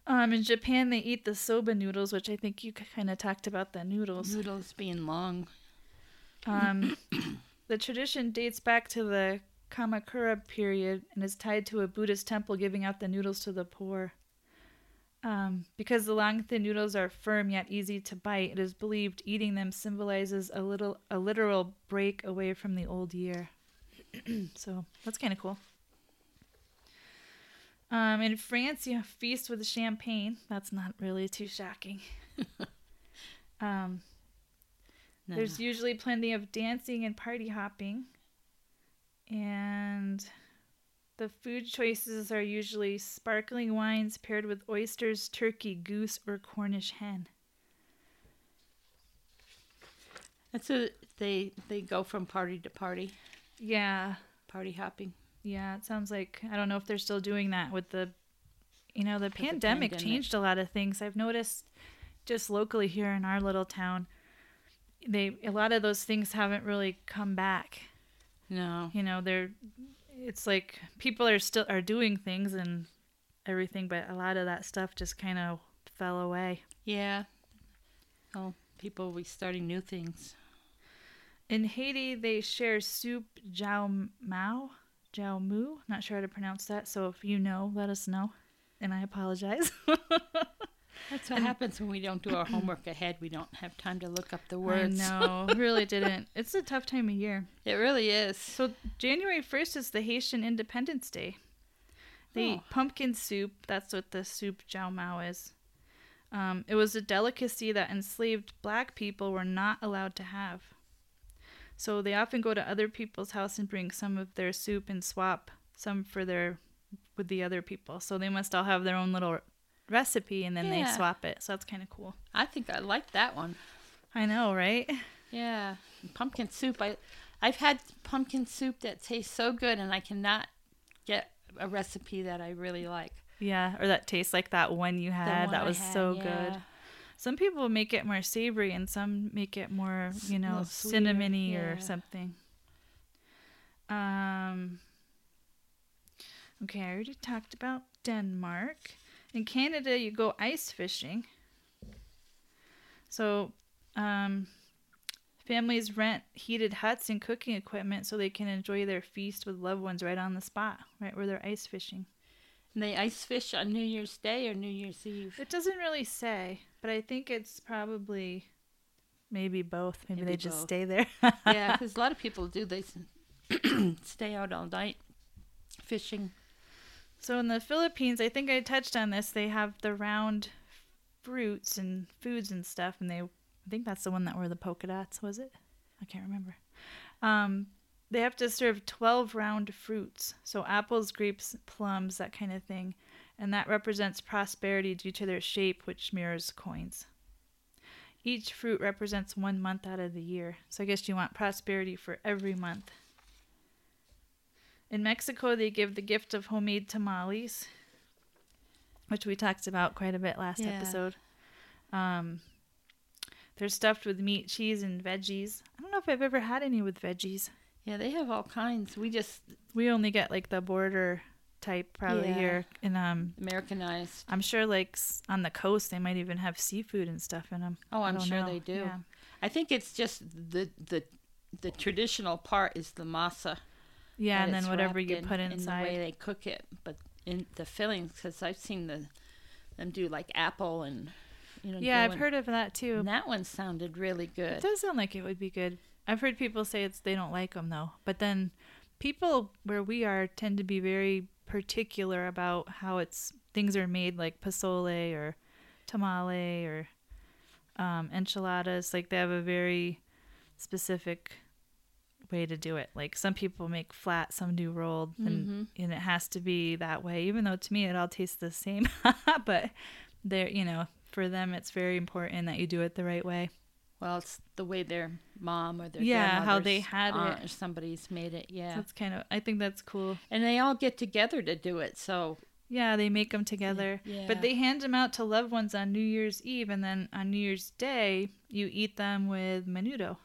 Um, in Japan, they eat the soba noodles, which I think you kind of talked about the noodles. Noodles being long. Um, the tradition dates back to the Kamakura period and is tied to a Buddhist temple giving out the noodles to the poor. Um, because the long thin noodles are firm yet easy to bite, it is believed eating them symbolizes a little a literal break away from the old year. so that's kind of cool. Um, in France, you have feast with champagne. That's not really too shocking. um, No. there's usually plenty of dancing and party hopping. And the food choices are usually sparkling wines paired with oysters, turkey, goose, or Cornish hen. That's so they they go from party to party, Yeah. party hopping. Yeah, it sounds like I don't know if they're still doing that with the you know, the the pandemic, pandemic. changed a lot of things. I've noticed just locally here in our little town, they a lot of those things haven't really come back. No. you know they're it's like people are still are doing things and everything but a lot of that stuff just kind of fell away Yeah. Oh, people will be starting new things. in haiti they share soup jiao mao jiao mu not sure how to pronounce that so if you know let us know and i apologize That's what happens when we don't do our homework ahead. We don't have time to look up the words. No, really didn't it's a tough time of year It really is. so january 1st is the haitian independence day they eat Oh. pumpkin soup. That's what the soup jiao mao is. Um, it was a delicacy that enslaved black people were not allowed to have. So they often go to other people's house and bring some of their soup and swap some for their with the other people. So they must all have their own little recipe and then they swap it. So that's kind of cool. I think I like that one. I know, right? Yeah, pumpkin soup. I, I've had pumpkin soup that tastes so good, and I cannot get a recipe that I really like. Yeah, or that tastes like that one you had. one That was had, so yeah. good. Some people make it more savory and some make it more, you know, cinnamony or something. Um Okay, I already talked about Denmark. In Canada, you go ice fishing. So, um families rent heated huts and cooking equipment so they can enjoy their feast with loved ones right on the spot, right where they're ice fishing. And they ice fish on New Year's Day or New Year's Eve. It doesn't really say, but I think it's probably maybe both. Maybe, Maybe they just stay there. yeah, because a lot of people do. They stay out all night fishing. so in the Philippines, I think I touched on this. They have the round fruits and foods and stuff, and they I think that's the one that were the polka dots. Was it? I can't remember. Um, they have to serve twelve round fruits, so apples, grapes, plums, that kind of thing, and that represents prosperity due to their shape, which mirrors coins. Each fruit represents one month out of the year. So I guess you want prosperity for every month. In Mexico, they give the gift of homemade tamales, which we talked about quite a bit last Yeah. episode. Um, they're stuffed with meat, cheese, and veggies. I don't know if I've ever had any with veggies. Yeah, they have all kinds. We just We only get like the border type probably Yeah. here, and um, Americanized. I'm sure like on the coast they might even have seafood and stuff in them. Oh, I'm sure they do. Yeah. I think it's just the the the traditional part is the masa. Yeah, and then whatever you in, put in the way they cook it, but in the fillings, because I've seen the them do like apple and you know. Yeah, I've heard of that too. And that one sounded really It good. does sound like it would be good. I've heard people say it's they don't like them though. But then people where we are tend to be very particular about how it's things are made like pozole or tamale or um, enchiladas. Like they have a very specific way to do it. Like some people make flat, some do rolled, and Mhm. and it has to be that way. Even though to me it all tastes the same, but they're you know for them it's very important that you do it the right way. Well, it's the way their mom or their Yeah, how they had it. or somebody's made it. Yeah, That's kind of I think that's cool. and they all get together to do it. So Yeah, they make them together. Yeah. But they hand them out to loved ones on New Year's Eve and then on New Year's Day you eat them with menudo,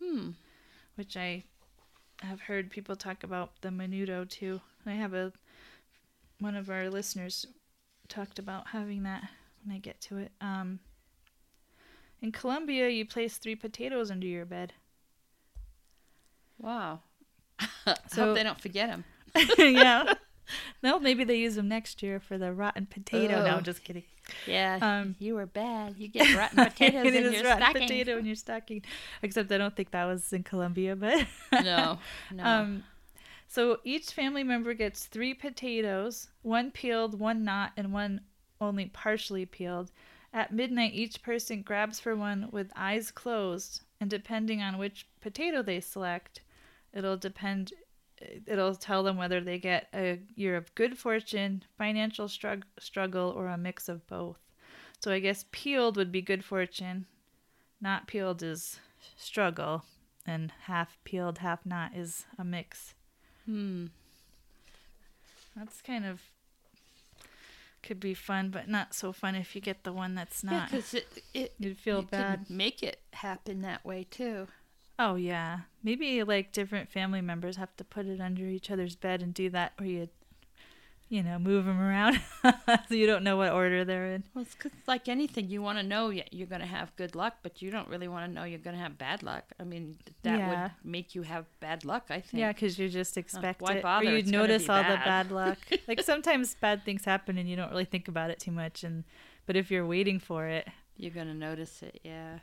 hmm, which I have heard people talk about the menudo too. I have a one of our listeners talked about having that when I get to it. Um in Colombia, you place three potatoes under your bed. wow. So- hope they don't forget them. yeah. No, maybe they use them next year for the rotten potato. No, I'm just kidding. Yeah, Um, you were bad. You get rotten potatoes in your rotten stocking. potato in your stocking. Except I don't think that was in Colombia, but No, no. um, so each family member gets three potatoes, one peeled, one not, and one only partially peeled. At midnight, each person grabs for one with eyes closed, and depending on which potato they select, it'll depend. It'll tell them whether they get a year of good fortune, financial strug- struggle, or a mix of both. So I guess peeled would be good fortune, not peeled is struggle, and half peeled, half not is a mix. hmm. That's kind of could be fun, but not so fun if you get the one that's Yeah, not. because it, it You'd feel you bad. Make it happen that way too. Oh yeah, maybe like different family members have to put it under each other's bed and do that, where you, you know, move them around so you don't know what order they're in. Well, it's 'cause like anything, you want to know you're going to have good luck, but you don't really want to know you're going to have bad luck. I mean, that Yeah. would make you have bad luck, I think. Yeah, because you just expect why it, bother? or you'd It's notice all the bad. bad luck. like sometimes bad things happen and you don't really think about it too much, and but if you're waiting for it, You're going to notice it, yeah.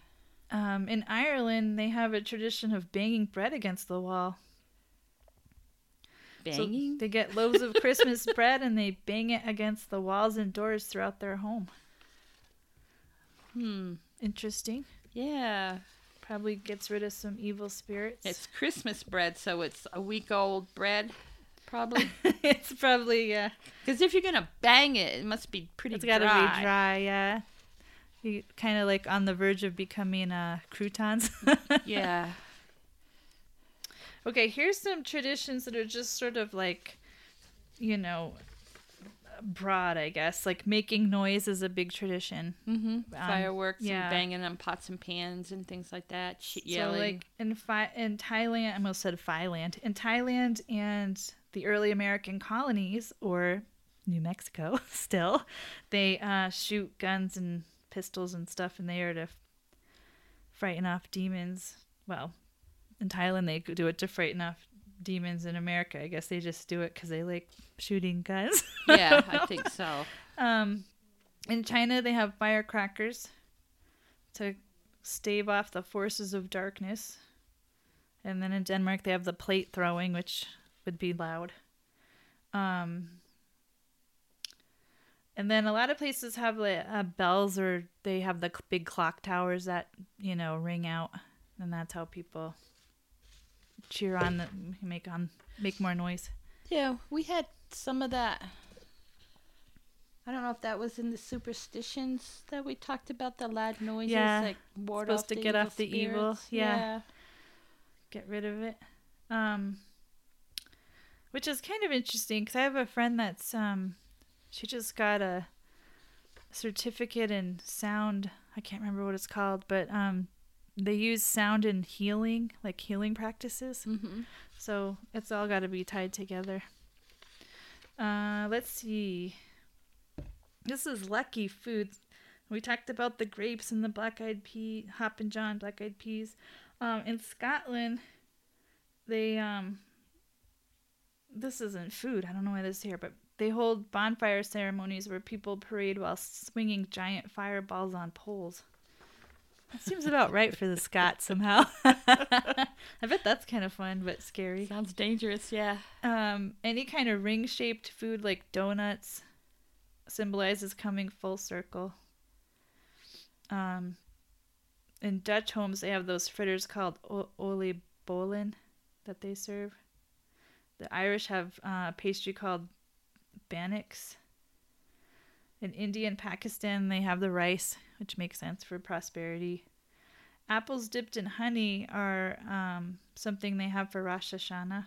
Um, in Ireland, they have a tradition of banging bread against the wall. So they get loaves of Christmas bread and they bang it against the walls and doors throughout their home. hmm. Interesting. Yeah. Probably gets rid of some evil spirits. It's Christmas bread, so it's a week old bread. probably. it's probably yeah. Because if you're gonna bang it, it must be pretty It's got to be dry, yeah. You kind of like on the verge of becoming uh, croutons. Yeah. okay, here's some traditions that are just sort of like, you know, broad, I guess. Like making noise is a big tradition. Mm-hmm. Fireworks yeah. and banging on pots and pans and things like that. Sh- So like in Fi- in Thailand, I almost said Thailand. In Thailand and the early American colonies, or New Mexico, still, they uh, shoot guns and pistols and stuff in the air to frighten off demons. Well, in Thailand they do it to frighten off demons. In America, I guess they just do it because they like shooting guns. yeah, I think so. Um, in China, they have firecrackers to stave off the forces of darkness. And then in Denmark, they have the plate throwing, which would be loud. Um, and then a lot of places have like uh, bells, or they have the big clock towers that you know ring out, and that's how people cheer on, the, make on, make more noise. Yeah, we had some of that. I don't know if that was in the superstitions that we talked about the loud noises, Yeah, like ward supposed off to the get off the evil, spirits. yeah. get rid of it. Um, which is kind of interesting because I have a friend that's um, she just got a certificate in sound. I can't remember what it's called, but um, they use sound in healing, like healing practices. Mm-hmm. So it's all got to be tied together. Uh, let's see. This is lucky foods. We talked about the grapes and the black-eyed pea, hoppin' john, black-eyed peas. Um, in Scotland, they um. This isn't food. I don't know why this is here, but they hold bonfire ceremonies where people parade while swinging giant fireballs on poles. That seems about right for the Scots somehow. I bet that's kind of fun, but scary. Sounds dangerous, yeah. Um, any kind of ring shaped food like donuts symbolizes coming full circle. Um, in Dutch homes, they have those fritters called o- oliebollen that they serve. The Irish have uh, a pastry called bannocks. In India and Pakistan, they have the rice, which makes sense for prosperity. Apples dipped in honey are um, something they have for Rosh Hashanah.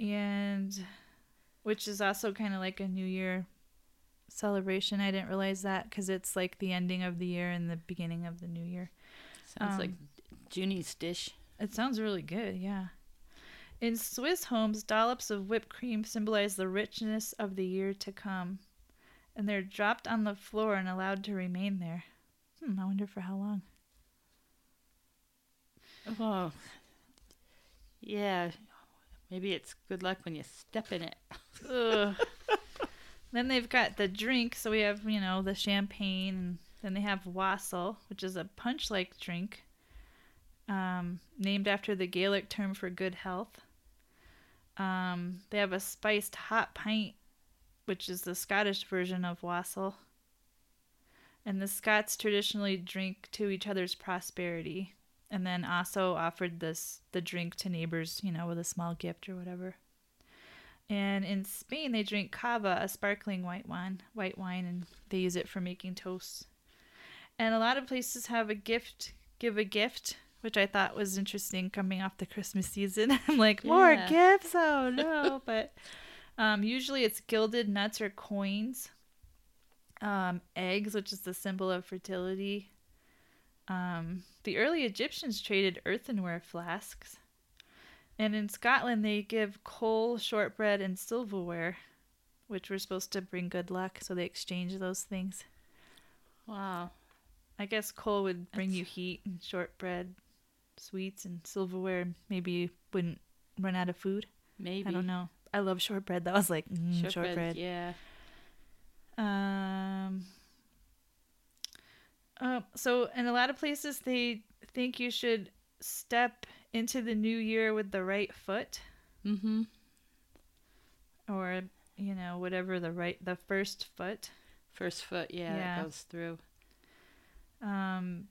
And which is also kind of like a new year celebration. I didn't realize that because it's like the ending of the year and the beginning of the new year. Sounds Um, like Junie's dish. it sounds really good yeah. In swiss homes dollops of whipped cream symbolize the richness of the year to come and they're dropped on the floor and allowed to remain there hmm, i wonder for how long Oh, yeah. Maybe it's good luck when you step in it. Then they've got the drink. So we have, you know, the champagne. And then they have wassail, which is a punch like drink um, named after the Gaelic term for good health. Um, they have a spiced hot pint, which is the Scottish version of wassail. And the Scots traditionally drink to each other's prosperity. And then also offered this the drink to neighbors, you know, with a small gift or whatever. And in Spain, they drink cava, a sparkling white wine, white wine, and they use it for making toasts. And a lot of places have a gift, give a gift, which I thought was interesting coming off the Christmas season. I'm like, more Yeah. gifts? Oh no! but um, usually it's gilded nuts or coins, um, eggs, which is the symbol of fertility. Um, the early Egyptians traded earthenware flasks. And in Scotland, they give coal, shortbread, and silverware, which were supposed to bring good luck. So they exchange those things. Wow. I guess coal would bring That's- you heat, and shortbread, sweets, and silverware maybe you wouldn't run out of food. Maybe. I don't know. I love shortbread. That was like mm, Shortbread, shortbread. Yeah. Um. Uh, so in a lot of places, they think you should step into the new year with the right foot. Mm-hmm. or you know whatever the right the first foot First foot, yeah, Yeah. that goes through. um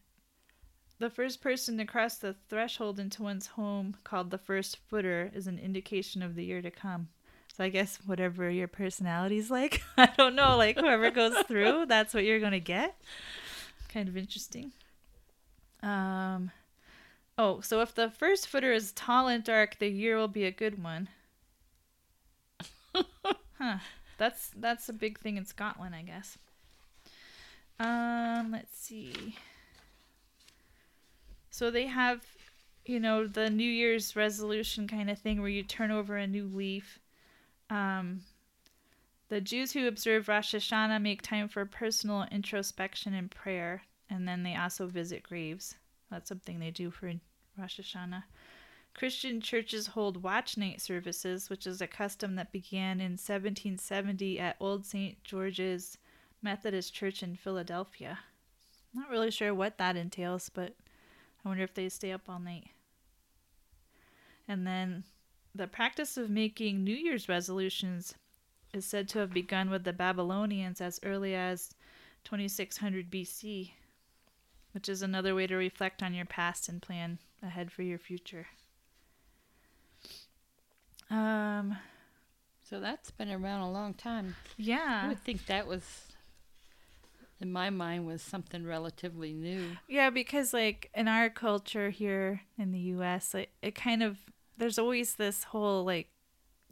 the first person to cross the threshold into one's home, called the first footer, is an indication of the year to come. So I guess whatever your personality's like, I don't know, like whoever goes through, that's what you're gonna get. Kind of interesting. Um, oh, so if the first footer is tall and dark, the year will be a good one. huh. That's that's a big thing in Scotland, I guess. Um, let's see. So they have, you know, the New Year's resolution kind of thing where you turn over a new leaf. Um, the Jews who observe Rosh Hashanah make time for personal introspection and prayer, and then they also visit graves. That's something they do for Rosh Hashanah. Christian churches hold watch night services, which is a custom that began in 1770 at Old St. George's Methodist Church in Philadelphia. Not really sure what that entails, but I wonder if they stay up all night. And then the practice of making New Year's resolutions is said to have begun with the Babylonians as early as 2600 BC, which is another way to reflect on your past and plan ahead for your future. Um, So that's been around a long time. Yeah. I would think that was, in my mind, was something relatively new. Yeah, because like in our culture here in the US, like it kind of there's always this whole like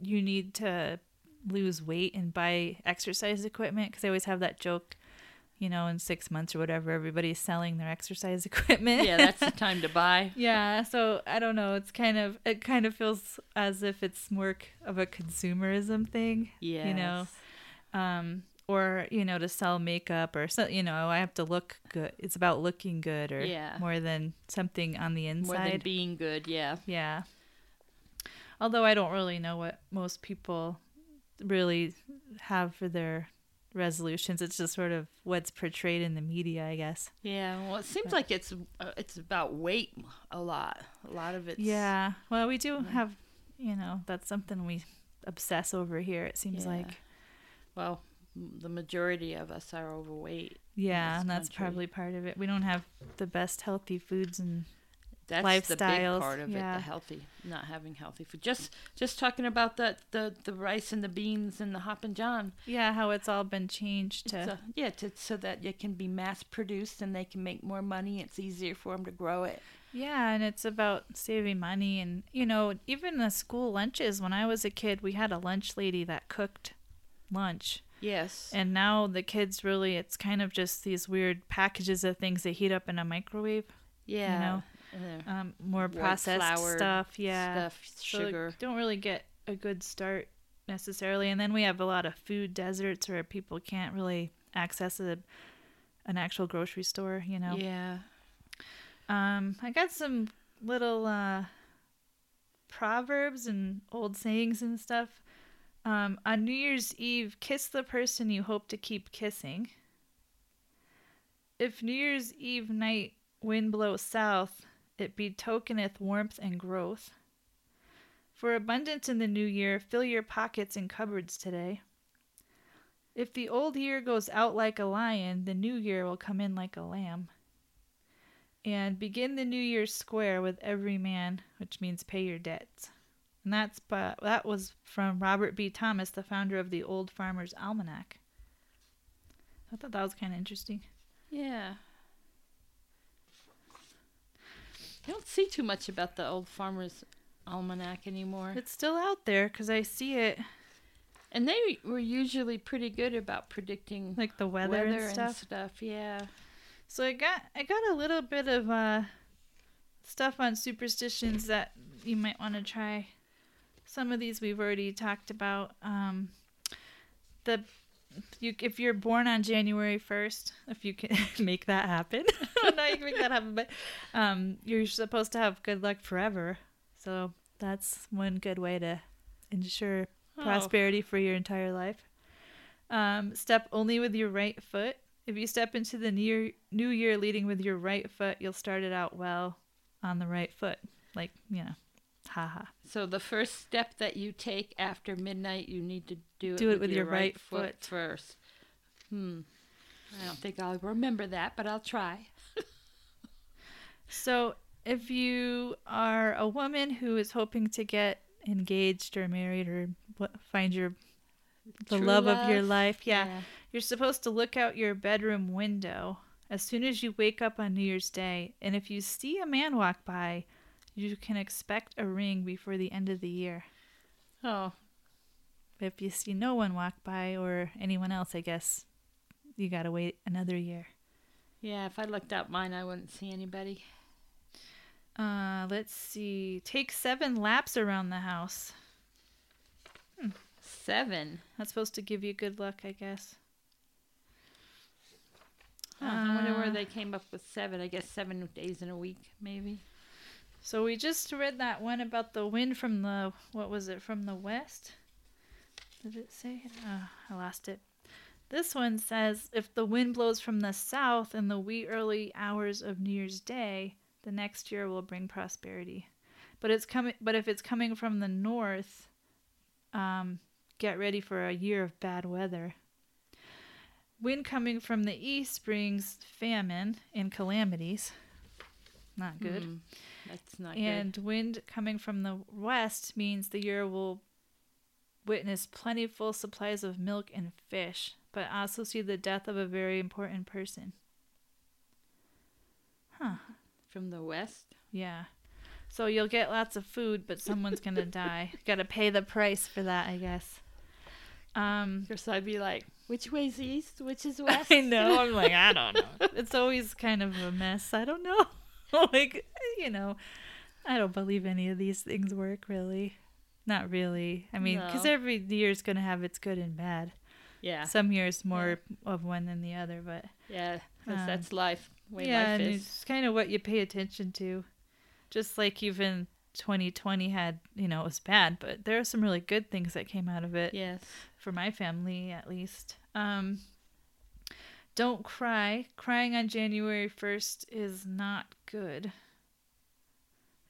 you need to lose weight and buy exercise equipment because I always have that joke, you know, in 6 months or whatever everybody's selling their exercise equipment. Yeah, that's the time to buy. yeah, so I don't know, it's kind of it kind of feels as if it's more of a consumerism thing, Yeah. you know. Um or you know to sell makeup or so you know I have to look good. It's about looking good or Yeah. more than something on the inside More than being good, yeah. yeah. Although I don't really know what most people really have for their resolutions. It's just sort of what's portrayed in the media, I guess. Yeah, well, it seems like it's uh, it's about weight a lot. A lot of it yeah. Well, we do have, you know, that's something we obsess over here. It seems Yeah. like. Well, the majority of us are overweight. Yeah, and that's country. probably part of it. We don't have the best healthy foods and That's the big Lifestyles, part of it. The healthy, not having healthy food. Just just talking about the the the rice and the beans and the Hoppin' John. yeah, how it's all been changed to So, yeah, to, so that it can be mass produced and they can make more money. It's easier for them to grow it. Yeah, and it's about saving money and you know, even the school lunches when I was a kid, we had a lunch lady that cooked lunch. Yes. And now the kids really it's kind of just these weird packages of things they heat up in a microwave, yeah. You know, um more processed stuff, yeah. Stuff, So sugar. don't really get a good start necessarily. And then we have a lot of food deserts where people can't really access a an actual grocery store, you know. Yeah. Um, I got some little uh, proverbs and old sayings and stuff. Um, on New Year's Eve, kiss the person you hope to keep kissing. If New Year's Eve night wind blows south, it betokeneth warmth and growth. For abundance in the new year, fill your pockets and cupboards today. If the old year goes out like a lion, the new year will come in like a lamb and begin the new year square with every man, which means pay your debts. And that's but that was from Robert B. Thomas, the founder of the Old Farmer's Almanac. I thought that was kind of interesting. Yeah. I don't see too much about the old farmer's almanac anymore. It's still out there because I see it, And they were usually pretty good about predicting like the weather, weather, and stuff. stuff. Yeah. So I got I got a little bit of uh stuff on superstitions that you might want to try. Some of these we've already talked about. Um, the you if you're born on January first, if you can make that happen, don't you can make that happen, but um, you're supposed to have good luck forever. So that's one good way to ensure Oh. prosperity for your entire life. Um, step only with your right foot. If you step into the new new year leading with your right foot, you'll start it out well on the right foot. Like, you know, haha. So the first step that you take after midnight, you need to do it, Do it with your right foot foot. first. Hmm. I don't think I'll remember that, but I'll try. So, if you are a woman who is hoping to get engaged or married or find your the True love, of your love. life, yeah, you're supposed to look out your bedroom window as soon as you wake up on New Year's Day, and if you see a man walk by, you can expect a ring before the end of the year. Oh, If you see no one walk by or anyone else, I guess you gotta wait another year. yeah. If I looked out mine, I wouldn't see anybody. Uh, let's see. Take seven laps around the house. Seven. That's supposed to give you good luck, I guess. Huh, I wonder where Uh, they came up with seven. I guess seven days in a week, maybe. So we just read that one about the wind from the what was it from the west? Did it say? Oh, I lost it. This one says if the wind blows from the south in the wee early hours of New Year's Day, the next year will bring prosperity. But it's coming. But if it's coming from the north, um, get ready for a year of bad weather. Wind coming from the east brings famine and calamities. Not good. Hmm, That's not And wind coming from the west means the year will witness plentiful supplies of milk and fish, but also see the death of a very important person. Huh. From the west. Yeah. So you'll get lots of food, but someone's going to die. Got to pay the price for that, I guess. Um course, I'd be like, which way's east? Which is west? I know. I'm like, I don't know. It's always kind of a mess. I don't know. like, you know, I don't believe any of these things work really. Not really. I mean, because No. every is going to have its good and bad. Yeah. Some years more of one than the other, but Yeah. Um, that's life. Way yeah, life and is. it's kind of what you pay attention to. Just like even 2020 had, you know, it was bad, but there are some really good things that came out of it Yes. for my family at least. Um, don't cry. Crying on January 1st is not good.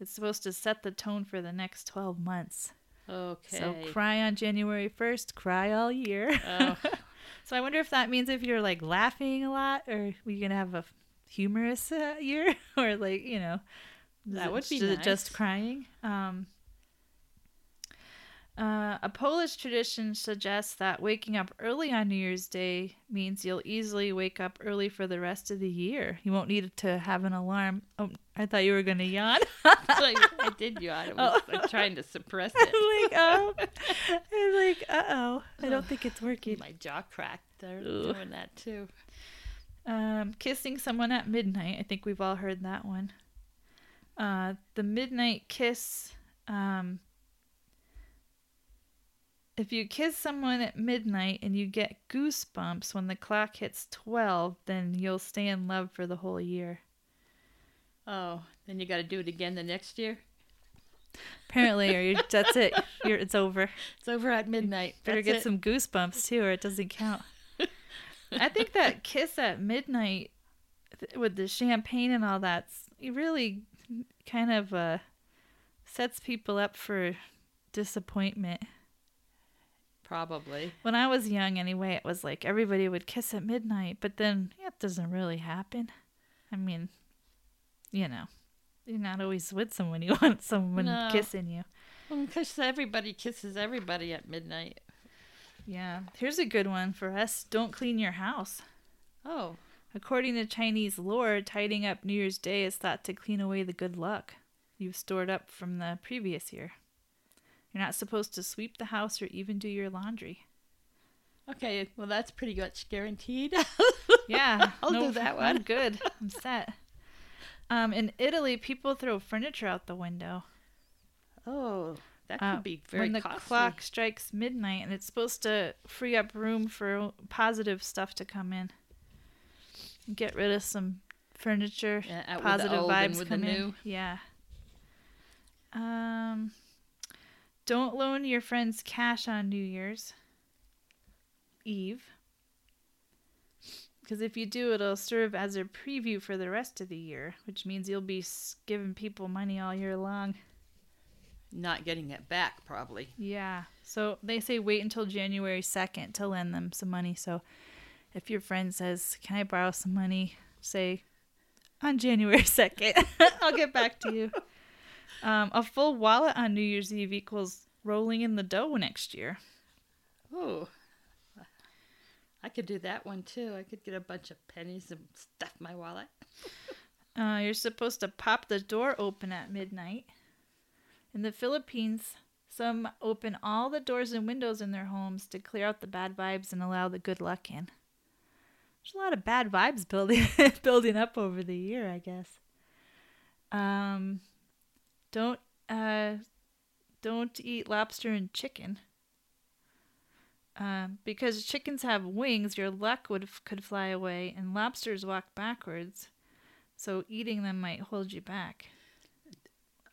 It's supposed to set the tone for the next 12 months. Okay. So cry on January 1st, cry all year. Oh. so I wonder if that means if you're like laughing a lot or we going to have a humorous uh, year or like, you know, That would be is it just crying. Um uh, a Polish tradition suggests that waking up early on New Year's Day means you'll easily wake up early for the rest of the year. You won't need to have an alarm. Oh, I thought you were going to yawn. So I, I did yawn. I was like, trying to suppress it. I'm like, oh. I'm like, uh oh. I don't think it's working. My jaw cracked. They're Ugh. doing that too. Um, kissing someone at midnight. I think we've all heard that one. Uh, the midnight kiss. Um, if you kiss someone at midnight and you get goosebumps when the clock hits 12, then you'll stay in love for the whole year. Oh, then you got to do it again the next year. Apparently, or you that's it. You're, it's over. It's over at midnight. Better That's get it. some goosebumps too, or it doesn't count. I think that kiss at midnight with the champagne and all that really kind of uh, sets people up for disappointment. Probably. When I was young, anyway, it was like everybody would kiss at midnight, but then yeah, it doesn't really happen. I mean, you know, you're not always with someone you want someone No. kissing you. Well, because everybody kisses everybody at midnight. Yeah. Here's a good one for us. Don't clean your house. Oh, According to Chinese lore, tidying up New Year's Day is thought to clean away the good luck you've stored up from the previous year. You're not supposed to sweep the house or even do your laundry. okay. Well, that's pretty much guaranteed. Yeah, I'll do that I'm one. good. I'm set. Um, in Italy, people throw furniture out the window. oh, that could Uh, be very when the costly. clock strikes midnight, and it's supposed to free up room for positive stuff to come in. Get rid of some furniture. Yeah, out with the positive vibes come in. Yeah. Um, don't loan your friends cash on New Year's Eve. Because if you do, it'll serve as a preview for the rest of the year, which means you'll be giving people money all year long. Not getting it back, probably. Yeah. So they say wait until January 2nd to lend them some money. So if your friend says, Can I borrow some money? Say, on January 2nd. I'll get back to you. Um, a full wallet on New Year's Eve equals rolling in the dough next year. Oh, I could do that one too. I could get a bunch of pennies and stuff my wallet. Uh, you're supposed to pop the door open at midnight. In the Philippines, some open all the doors and windows in their homes to clear out the bad vibes and allow the good luck in. There's a lot of bad vibes building building up over the year, I guess. Um, don't uh, don't eat lobster and chicken. Um, because chickens have wings, your luck would could fly away, and lobsters walk backwards, so eating them might hold you back.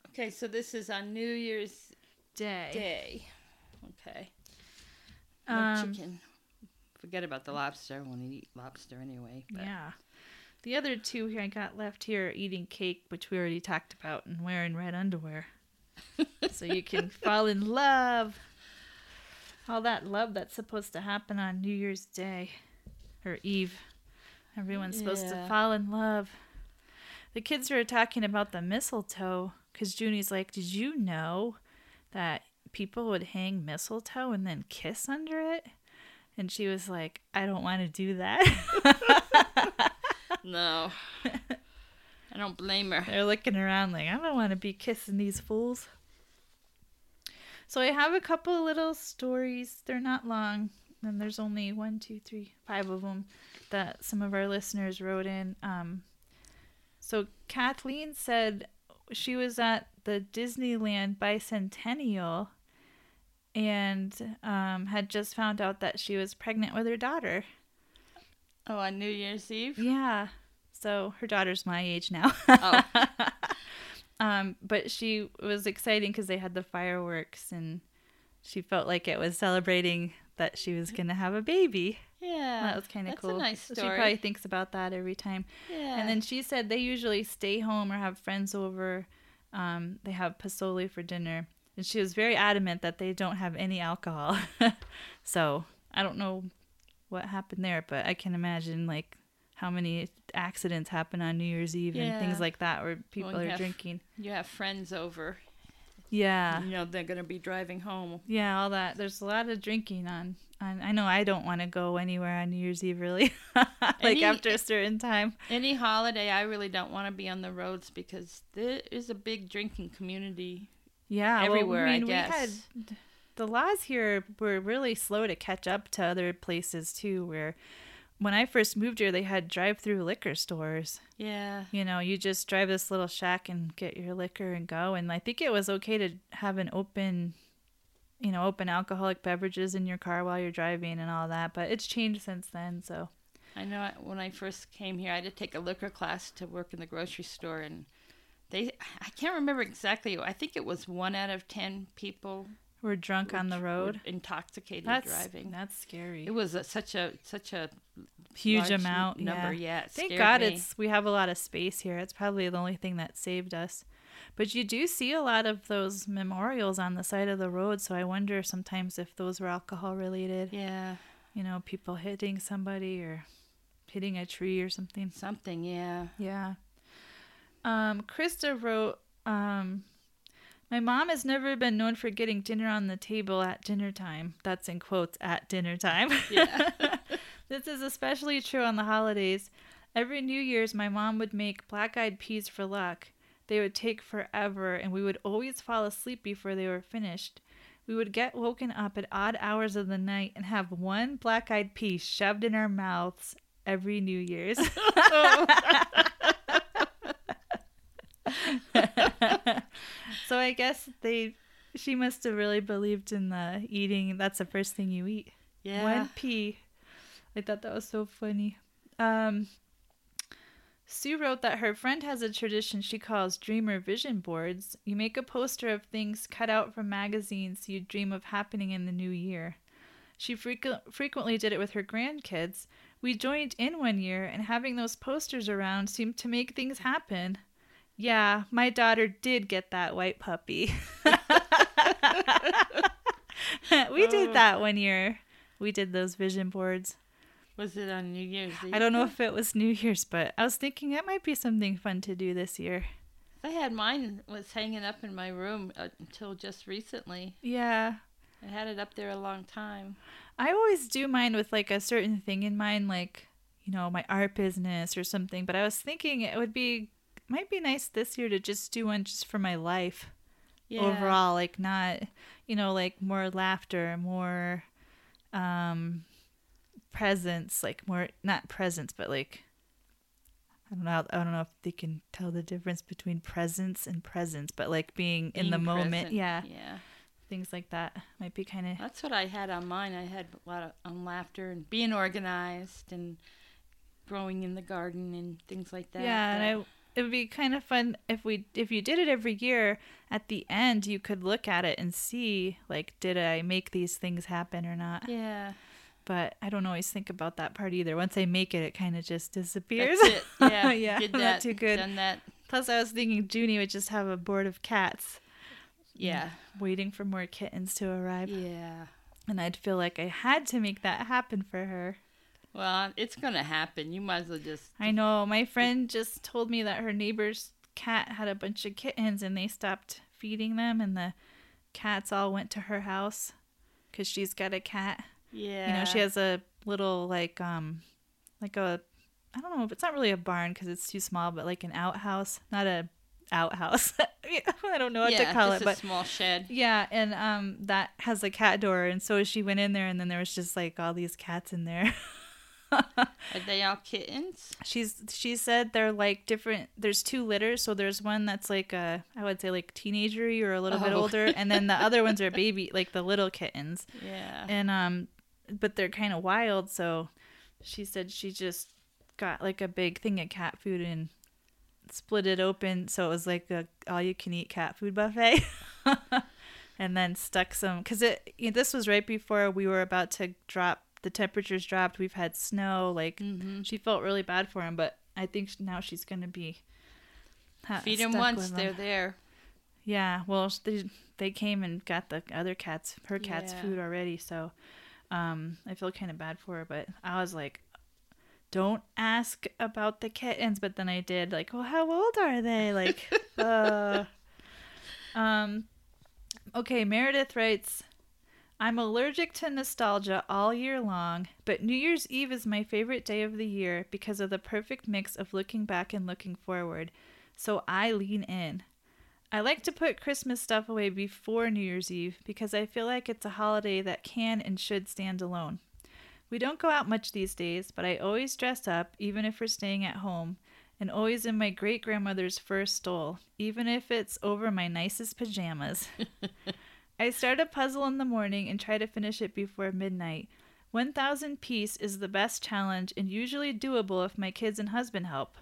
Okay, so this is on New Year's Day. Day. Okay. No Um, chicken. Forget about the lobster. I want to eat lobster anyway. But Yeah. The other two here I got left here are eating cake, which we already talked about, and wearing red underwear. so you can fall in love. All that love that's supposed to happen on New Year's Day or Eve. Everyone's supposed to fall in love. The kids were talking about the mistletoe because Junie's like, Did you know that people would hang mistletoe and then kiss under it? And she was like, I don't want to do that. No. I don't blame her. They're looking around like, I don't want to be kissing these fools. So I have a couple little stories. They're not long. And there's only one, two, three, five of them that some of our listeners wrote in. Um, so Kathleen said she was at the Disneyland bicentennial and um, had just found out that she was pregnant with her daughter. Oh, on New Year's Eve? Yeah. So her daughter's my age now. Oh. um, but she was exciting because they had the fireworks and she felt like it was celebrating that she was going to have a baby. Yeah. that was kind of that's cool. a nice story. She probably thinks about that every time. yeah. And then she said they usually stay home or have friends over. Um, they have posole for dinner. And she was very adamant that they don't have any alcohol. so I don't know what happened there, but I can imagine like how many accidents happen on New Year's Eve and things like that where people you are have- drinking. you have friends over. Yeah. You know they're going to be driving home. Yeah, all that. There's a lot of drinking on. on I know I don't want to go anywhere on New Year's Eve really. like Any- after a certain time. Any holiday, I really don't want to be on the roads because there is a big drinking community. Yeah, well, everywhere, I mean, We had, guess. the laws here were really slow to catch up to other places too. Where when I first moved here, they had drive-through liquor stores. Yeah. You know, you just drive this little shack and get your liquor and go. And I think it was okay to have an open, you know, open alcoholic beverages in your car while you're driving and all that. But it's changed since then. So I know when I first came here, I had to take a liquor class to work in the grocery store, and they I can't remember exactly. I think it was one out of ten people we're drunk on the road. intoxicated That's driving. that's scary. It was a, such a such a huge amount. number. yeah. Yeah, Thank God me. it's we have a lot of space here. It's probably the only thing that saved us. But you do see a lot of those memorials on the side of the road, so I wonder sometimes if those were alcohol related. yeah You know, people hitting somebody or hitting a tree or something. something. Yeah. Yeah. Um, Krista wrote, um, my mom has never been known for getting dinner on the table at dinner time. That's in quotes at dinner time. Yeah. this is especially true on the holidays. Every New Year's, my mom would make black eyed peas for luck. They would take forever, and we would always fall asleep before they were finished. We would get woken up at odd hours of the night and have one black eyed pea shoved in our mouths every New Year's. so I guess they she must have really believed in the eating that's the first thing you eat. Yeah. One pea. I thought that was so funny. Um Sue wrote that her friend has a tradition she calls dreamer vision boards. You make a poster of things cut out from magazines you dream of happening in the new year. She frequ- frequently did it with her grandkids. We joined in one year, and having those posters around seemed to make things happen. Yeah, my daughter did get that white puppy. we did Oh. that one year. We did those vision boards. Was it on New Year's Eve? I don't know if it was New Year's, but I was thinking it might be something fun to do this year. I had mine was hanging up in my room uh, until just recently. Yeah. I had it up there a long time. I always do mine with like a certain thing in mind, like, you know, my art business or something. But I was thinking it would be, might be nice this year to just do one just for my life Yeah. overall. Like, not, you know, like more laughter, more um presence, like more, not presence, but like, I don't know. I don't know if they can tell the difference between presence and presence, but like being, in the Being moment, yeah, Yeah. things like that might be kind of That's what I had on mine. I had a lot of on laughter and being organized and growing in the garden and things like that. Yeah, that- and I it would be kind of fun if we if you did it every year. At the end, you could look at it and see like, did I make these things happen or not? yeah. But I don't always think about that part either. Once I make it, it kind of just disappears. That's it. Yeah. Yeah, Did not that. too good. Done that. Plus, I was thinking Junie would just have a board of cats Yeah. waiting for more kittens to arrive, Yeah. and I'd feel like I had to make that happen for her. Well, it's gonna happen. You might as well just. I know. My friend just told me that her neighbor's cat had a bunch of kittens and they stopped feeding them, and the cats all went to her house because she's got a cat. Yeah. You know, she has a little, like, um, like a, I don't know, if it's not really a barn because it's too small, but like an outhouse, not a outhouse. I don't know what yeah, to call just it, a but small shed. yeah, and um, that has a cat door, and so she went in there, and then there was just like all these cats in there. Are they all kittens? She's she said they're like different. There's two litters, so there's one that's like a I would say like teenagery or a little bit Oh. older, and then the other ones are baby like the little kittens, Yeah. and um, but they're kind of wild. So she said she just got like a big thing of cat food and split it open, so it was like a all you can eat cat food buffet. and then stuck some because it this was right before we were about to drop the temperatures dropped we've had snow like mm-hmm. she felt really bad for him, but I think now she's gonna be. Feed him once, they're him. there. Yeah, well, they they came and got the other cats, her cat's Yeah. food already, so um, I feel kind of bad for her. But I was like, don't ask about the kittens. But then I did, like, well, how old are they? Like, uh, um, okay. Meredith writes. I'm allergic to nostalgia all year long, but New Year's Eve is my favorite day of the year because of the perfect mix of looking back and looking forward. So I lean in. I like to put Christmas stuff away before New Year's Eve because I feel like it's a holiday that can and should stand alone. We don't go out much these days, but I always dress up, even if we're staying at home, and always in my great grandmother's fur stole, even if it's over my nicest pajamas. I start a puzzle in the morning and try to finish it before midnight. 1000 piece is the best challenge and usually doable if my kids and husband help.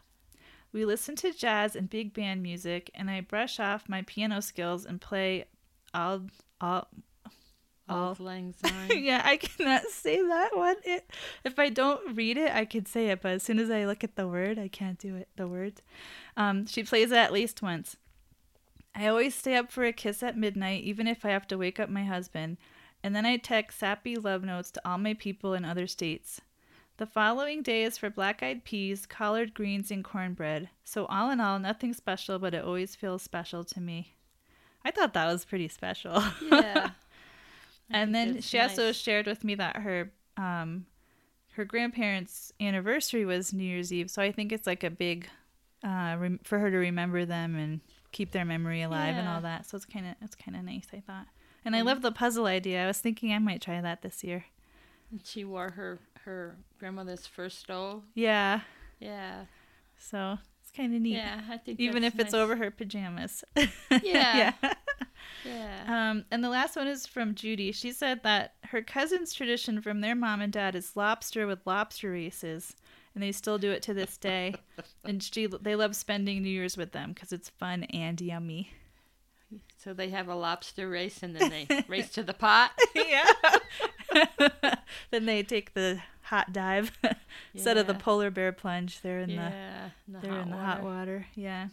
We listen to jazz and big band music, and I brush off my piano skills and play all all all. Lang Syne. yeah, I cannot say that one. It, if I don't read it, I could say it, but as soon as I look at the word, I can't do it. The words. Um, she plays it at least once. I always stay up for a kiss at midnight, even if I have to wake up my husband, and then I text sappy love notes to all my people in other states. The following day is for black eyed peas, collard greens, and cornbread. So, all in all, nothing special, but it always feels special to me. I thought that was pretty special. yeah. And then she also shared with me that her um her grandparents' anniversary was New Year's Eve, so I think it's like a big uh rem- for her to remember them and keep their memory alive and all that. So it's kind of it's kind of nice, I thought. And I love the puzzle idea. I was thinking I might try that this year. And she wore her her grandmother's first stole. Yeah. Yeah. So it's kind of neat. Yeah, I think Even if it's over her pajamas. Yeah. yeah. Yeah. Um, and the last one is from Judy. She said that her cousin's tradition from their mom and dad is lobster with lobster races, and they still do it to this day. and she they love spending New Year's with them because it's fun and yummy. So they have a lobster race and then they race to the pot. yeah. then they take the hot dive instead of the polar bear plunge. They're in yeah, the the they're hot in the water. hot water. Yeah.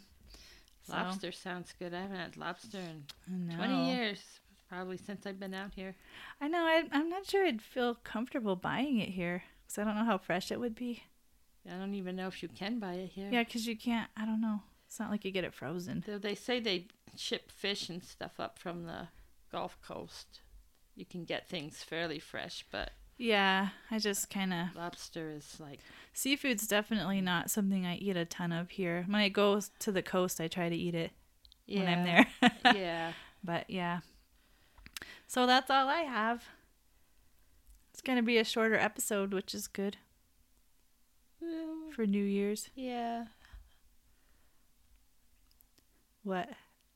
So, Lobster sounds good. I haven't had lobster in 20 years, probably since I've been out here. I know. I, I'm not sure I'd feel comfortable buying it here. because I don't know how fresh it would be. I don't even know if you can buy it here. Yeah, because you can't. I don't know. It's not like you get it frozen. Though they say they ship fish and stuff up from the Gulf Coast. You can get things fairly fresh, but Yeah, I just kind of lobster is like seafood's definitely not something I eat a ton of here. When I go to the coast, I try to eat it yeah, when I'm there. yeah. But yeah. So that's all I have. It's going to be a shorter episode, which is good for New Year's. yeah. What?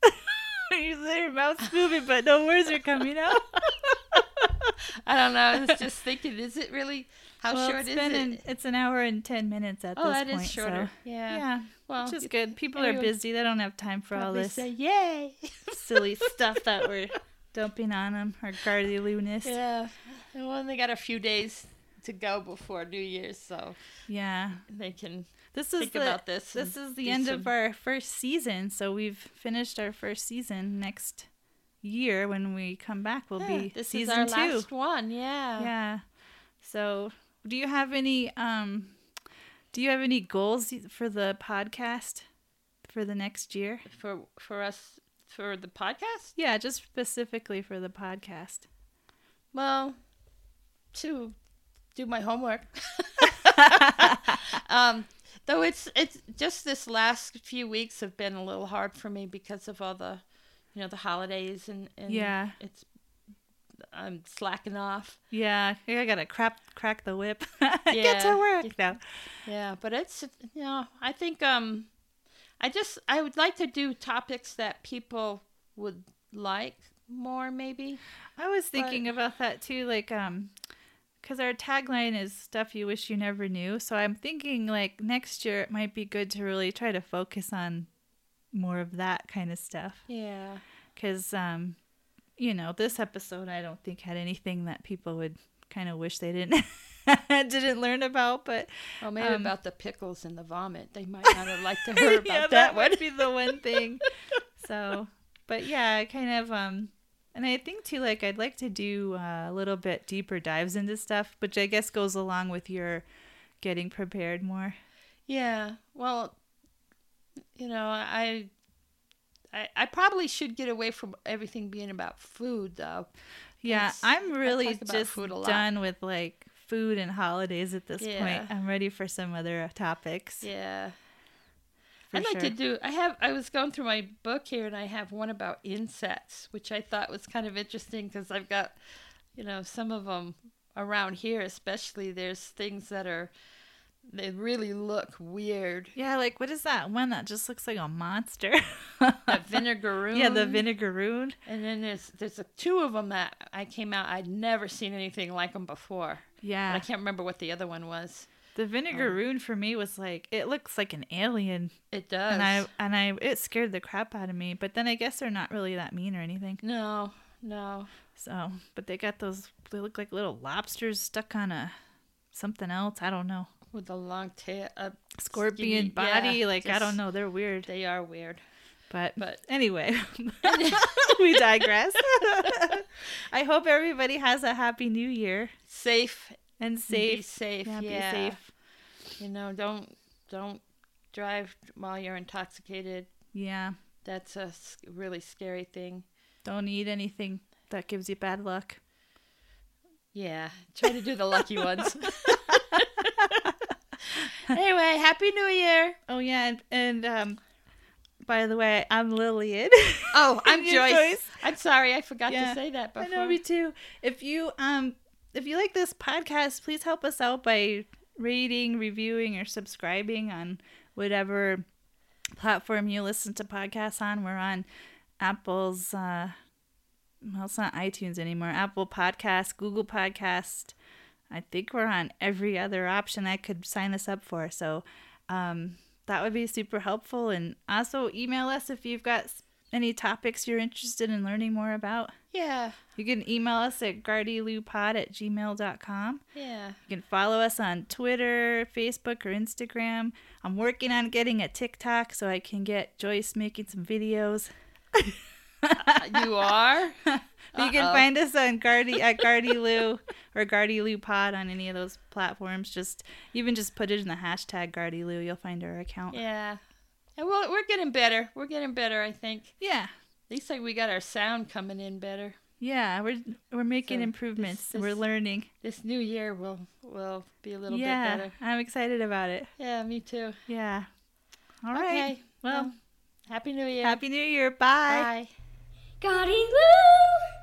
your mouth's moving, but no words are coming out. I don't know. I was just thinking, is it really how well, short it's is been it? an- it's an hour and 10 minutes at oh, this that is point. so- shorter. Yeah. Yeah, Well, which is good. People are busy. They don't have time for all this say yay. silly stuff that we're dumping on them, our guardy lunas. yeah. And well, they got a few days to go before New Year's, so Yeah. they can This is think the, about this. This is the end of our first season, so we've finished our first season. Next year, when we come back, we'll Yeah, be this season is our two. last one. Yeah. Yeah. So, do you have any um, do you have any goals for the podcast for the next year? For for us for the podcast. Yeah, just specifically for the podcast. Well, to do my homework. um, though it's it's just this last few weeks have been a little hard for me because of all the, you know, the holidays and, and Yeah. it's I'm slacking off. Yeah, I gotta crap crack the whip. Get Yeah. to work now. Yeah, but it's you know I think um, I just I would like to do topics that people would like more maybe. I was thinking about that too, like um, because our tagline is stuff you wish you never knew. So I'm thinking like next year it might be good to really try to focus on more of that kind of stuff. Yeah. Because um, you know, this episode I don't think had anything that people would kind of wish they didn't didn't learn about, but Well, maybe Um, about the pickles and the vomit. They might not have liked to hear about yeah, that, That would be the one thing. so, but yeah, kind of um, and I think too, like I'd like to do uh, a little bit deeper dives into stuff, which I guess goes along with your getting prepared more. Yeah. Well, you know, I, I, I probably should get away from everything being about food, though. Yeah, I'm really just done with like food and holidays at this Yeah. point. I'm ready for some other topics. Yeah. I'd like to do. I have. I was going through my book here, and I have one about insects, which I thought was kind of interesting because I've got, you know, some of them around here, especially. There's things that are, they really look weird. Yeah, like what is that one that just looks like a monster? That vinegaroon. yeah, the vinegaroon. And then there's there's a, two of them that I came out. I'd never seen anything like them before. Yeah, I can't remember what the other one was. The vinegar oh. vinegaroon for me was like it looks like an alien. It does. and I and I it scared the crap out of me. But then I guess they're not really that mean or anything. no, no. So, but they got those. They look like little lobsters stuck on a something else. I don't know. With a long tail, a Scorpion skinny- body. yeah, like I don't know. They're weird. They are weird. But But anyway, we digress. I hope everybody has a happy New Year safe, and be safe. safe. Yeah, Yeah, be safe. You know, don't don't drive while you're intoxicated. Yeah. That's a really scary thing. Don't eat anything that gives you bad luck. Yeah, try to do the lucky ones. anyway, happy New Year. Oh yeah, and, and um, by the way, I'm Lillian. Oh, I'm Joyce. Joyce. I'm sorry, I forgot Yeah. to say that I before. know, me too. If you um if you like this podcast, please help us out by rating, reviewing, or subscribing on whatever platform you listen to podcasts on. We're on Apple's uh well it's not iTunes anymore. Apple Podcast, Google Podcast. I think we're on every other option I could sign us up for. So um that would be super helpful and also email us if you've got any topics you're interested in learning more about. yeah, You can email us at gardyloopod at gmail.com. yeah. You can follow us on Twitter, Facebook, or Instagram. I'm working on getting a TikTok so I can get Joyce making some videos. you are? You can find us on Gardy at Gardyloo or Gardyloo Pod on any of those platforms. Just even just put it in the hashtag Gardyloo, you'll find our account. Yeah. And well, we're getting better. We're getting better, I think. Yeah. At least like we got our sound coming in better. Yeah, we're we're making So, improvements. this- we're learning. This new year will will be a little yeah, bit better. I'm excited about it. Yeah, me too. Yeah. All right. Okay. Well, Happy New Year. Happy New Year. Bye. Bye. Gardyloo.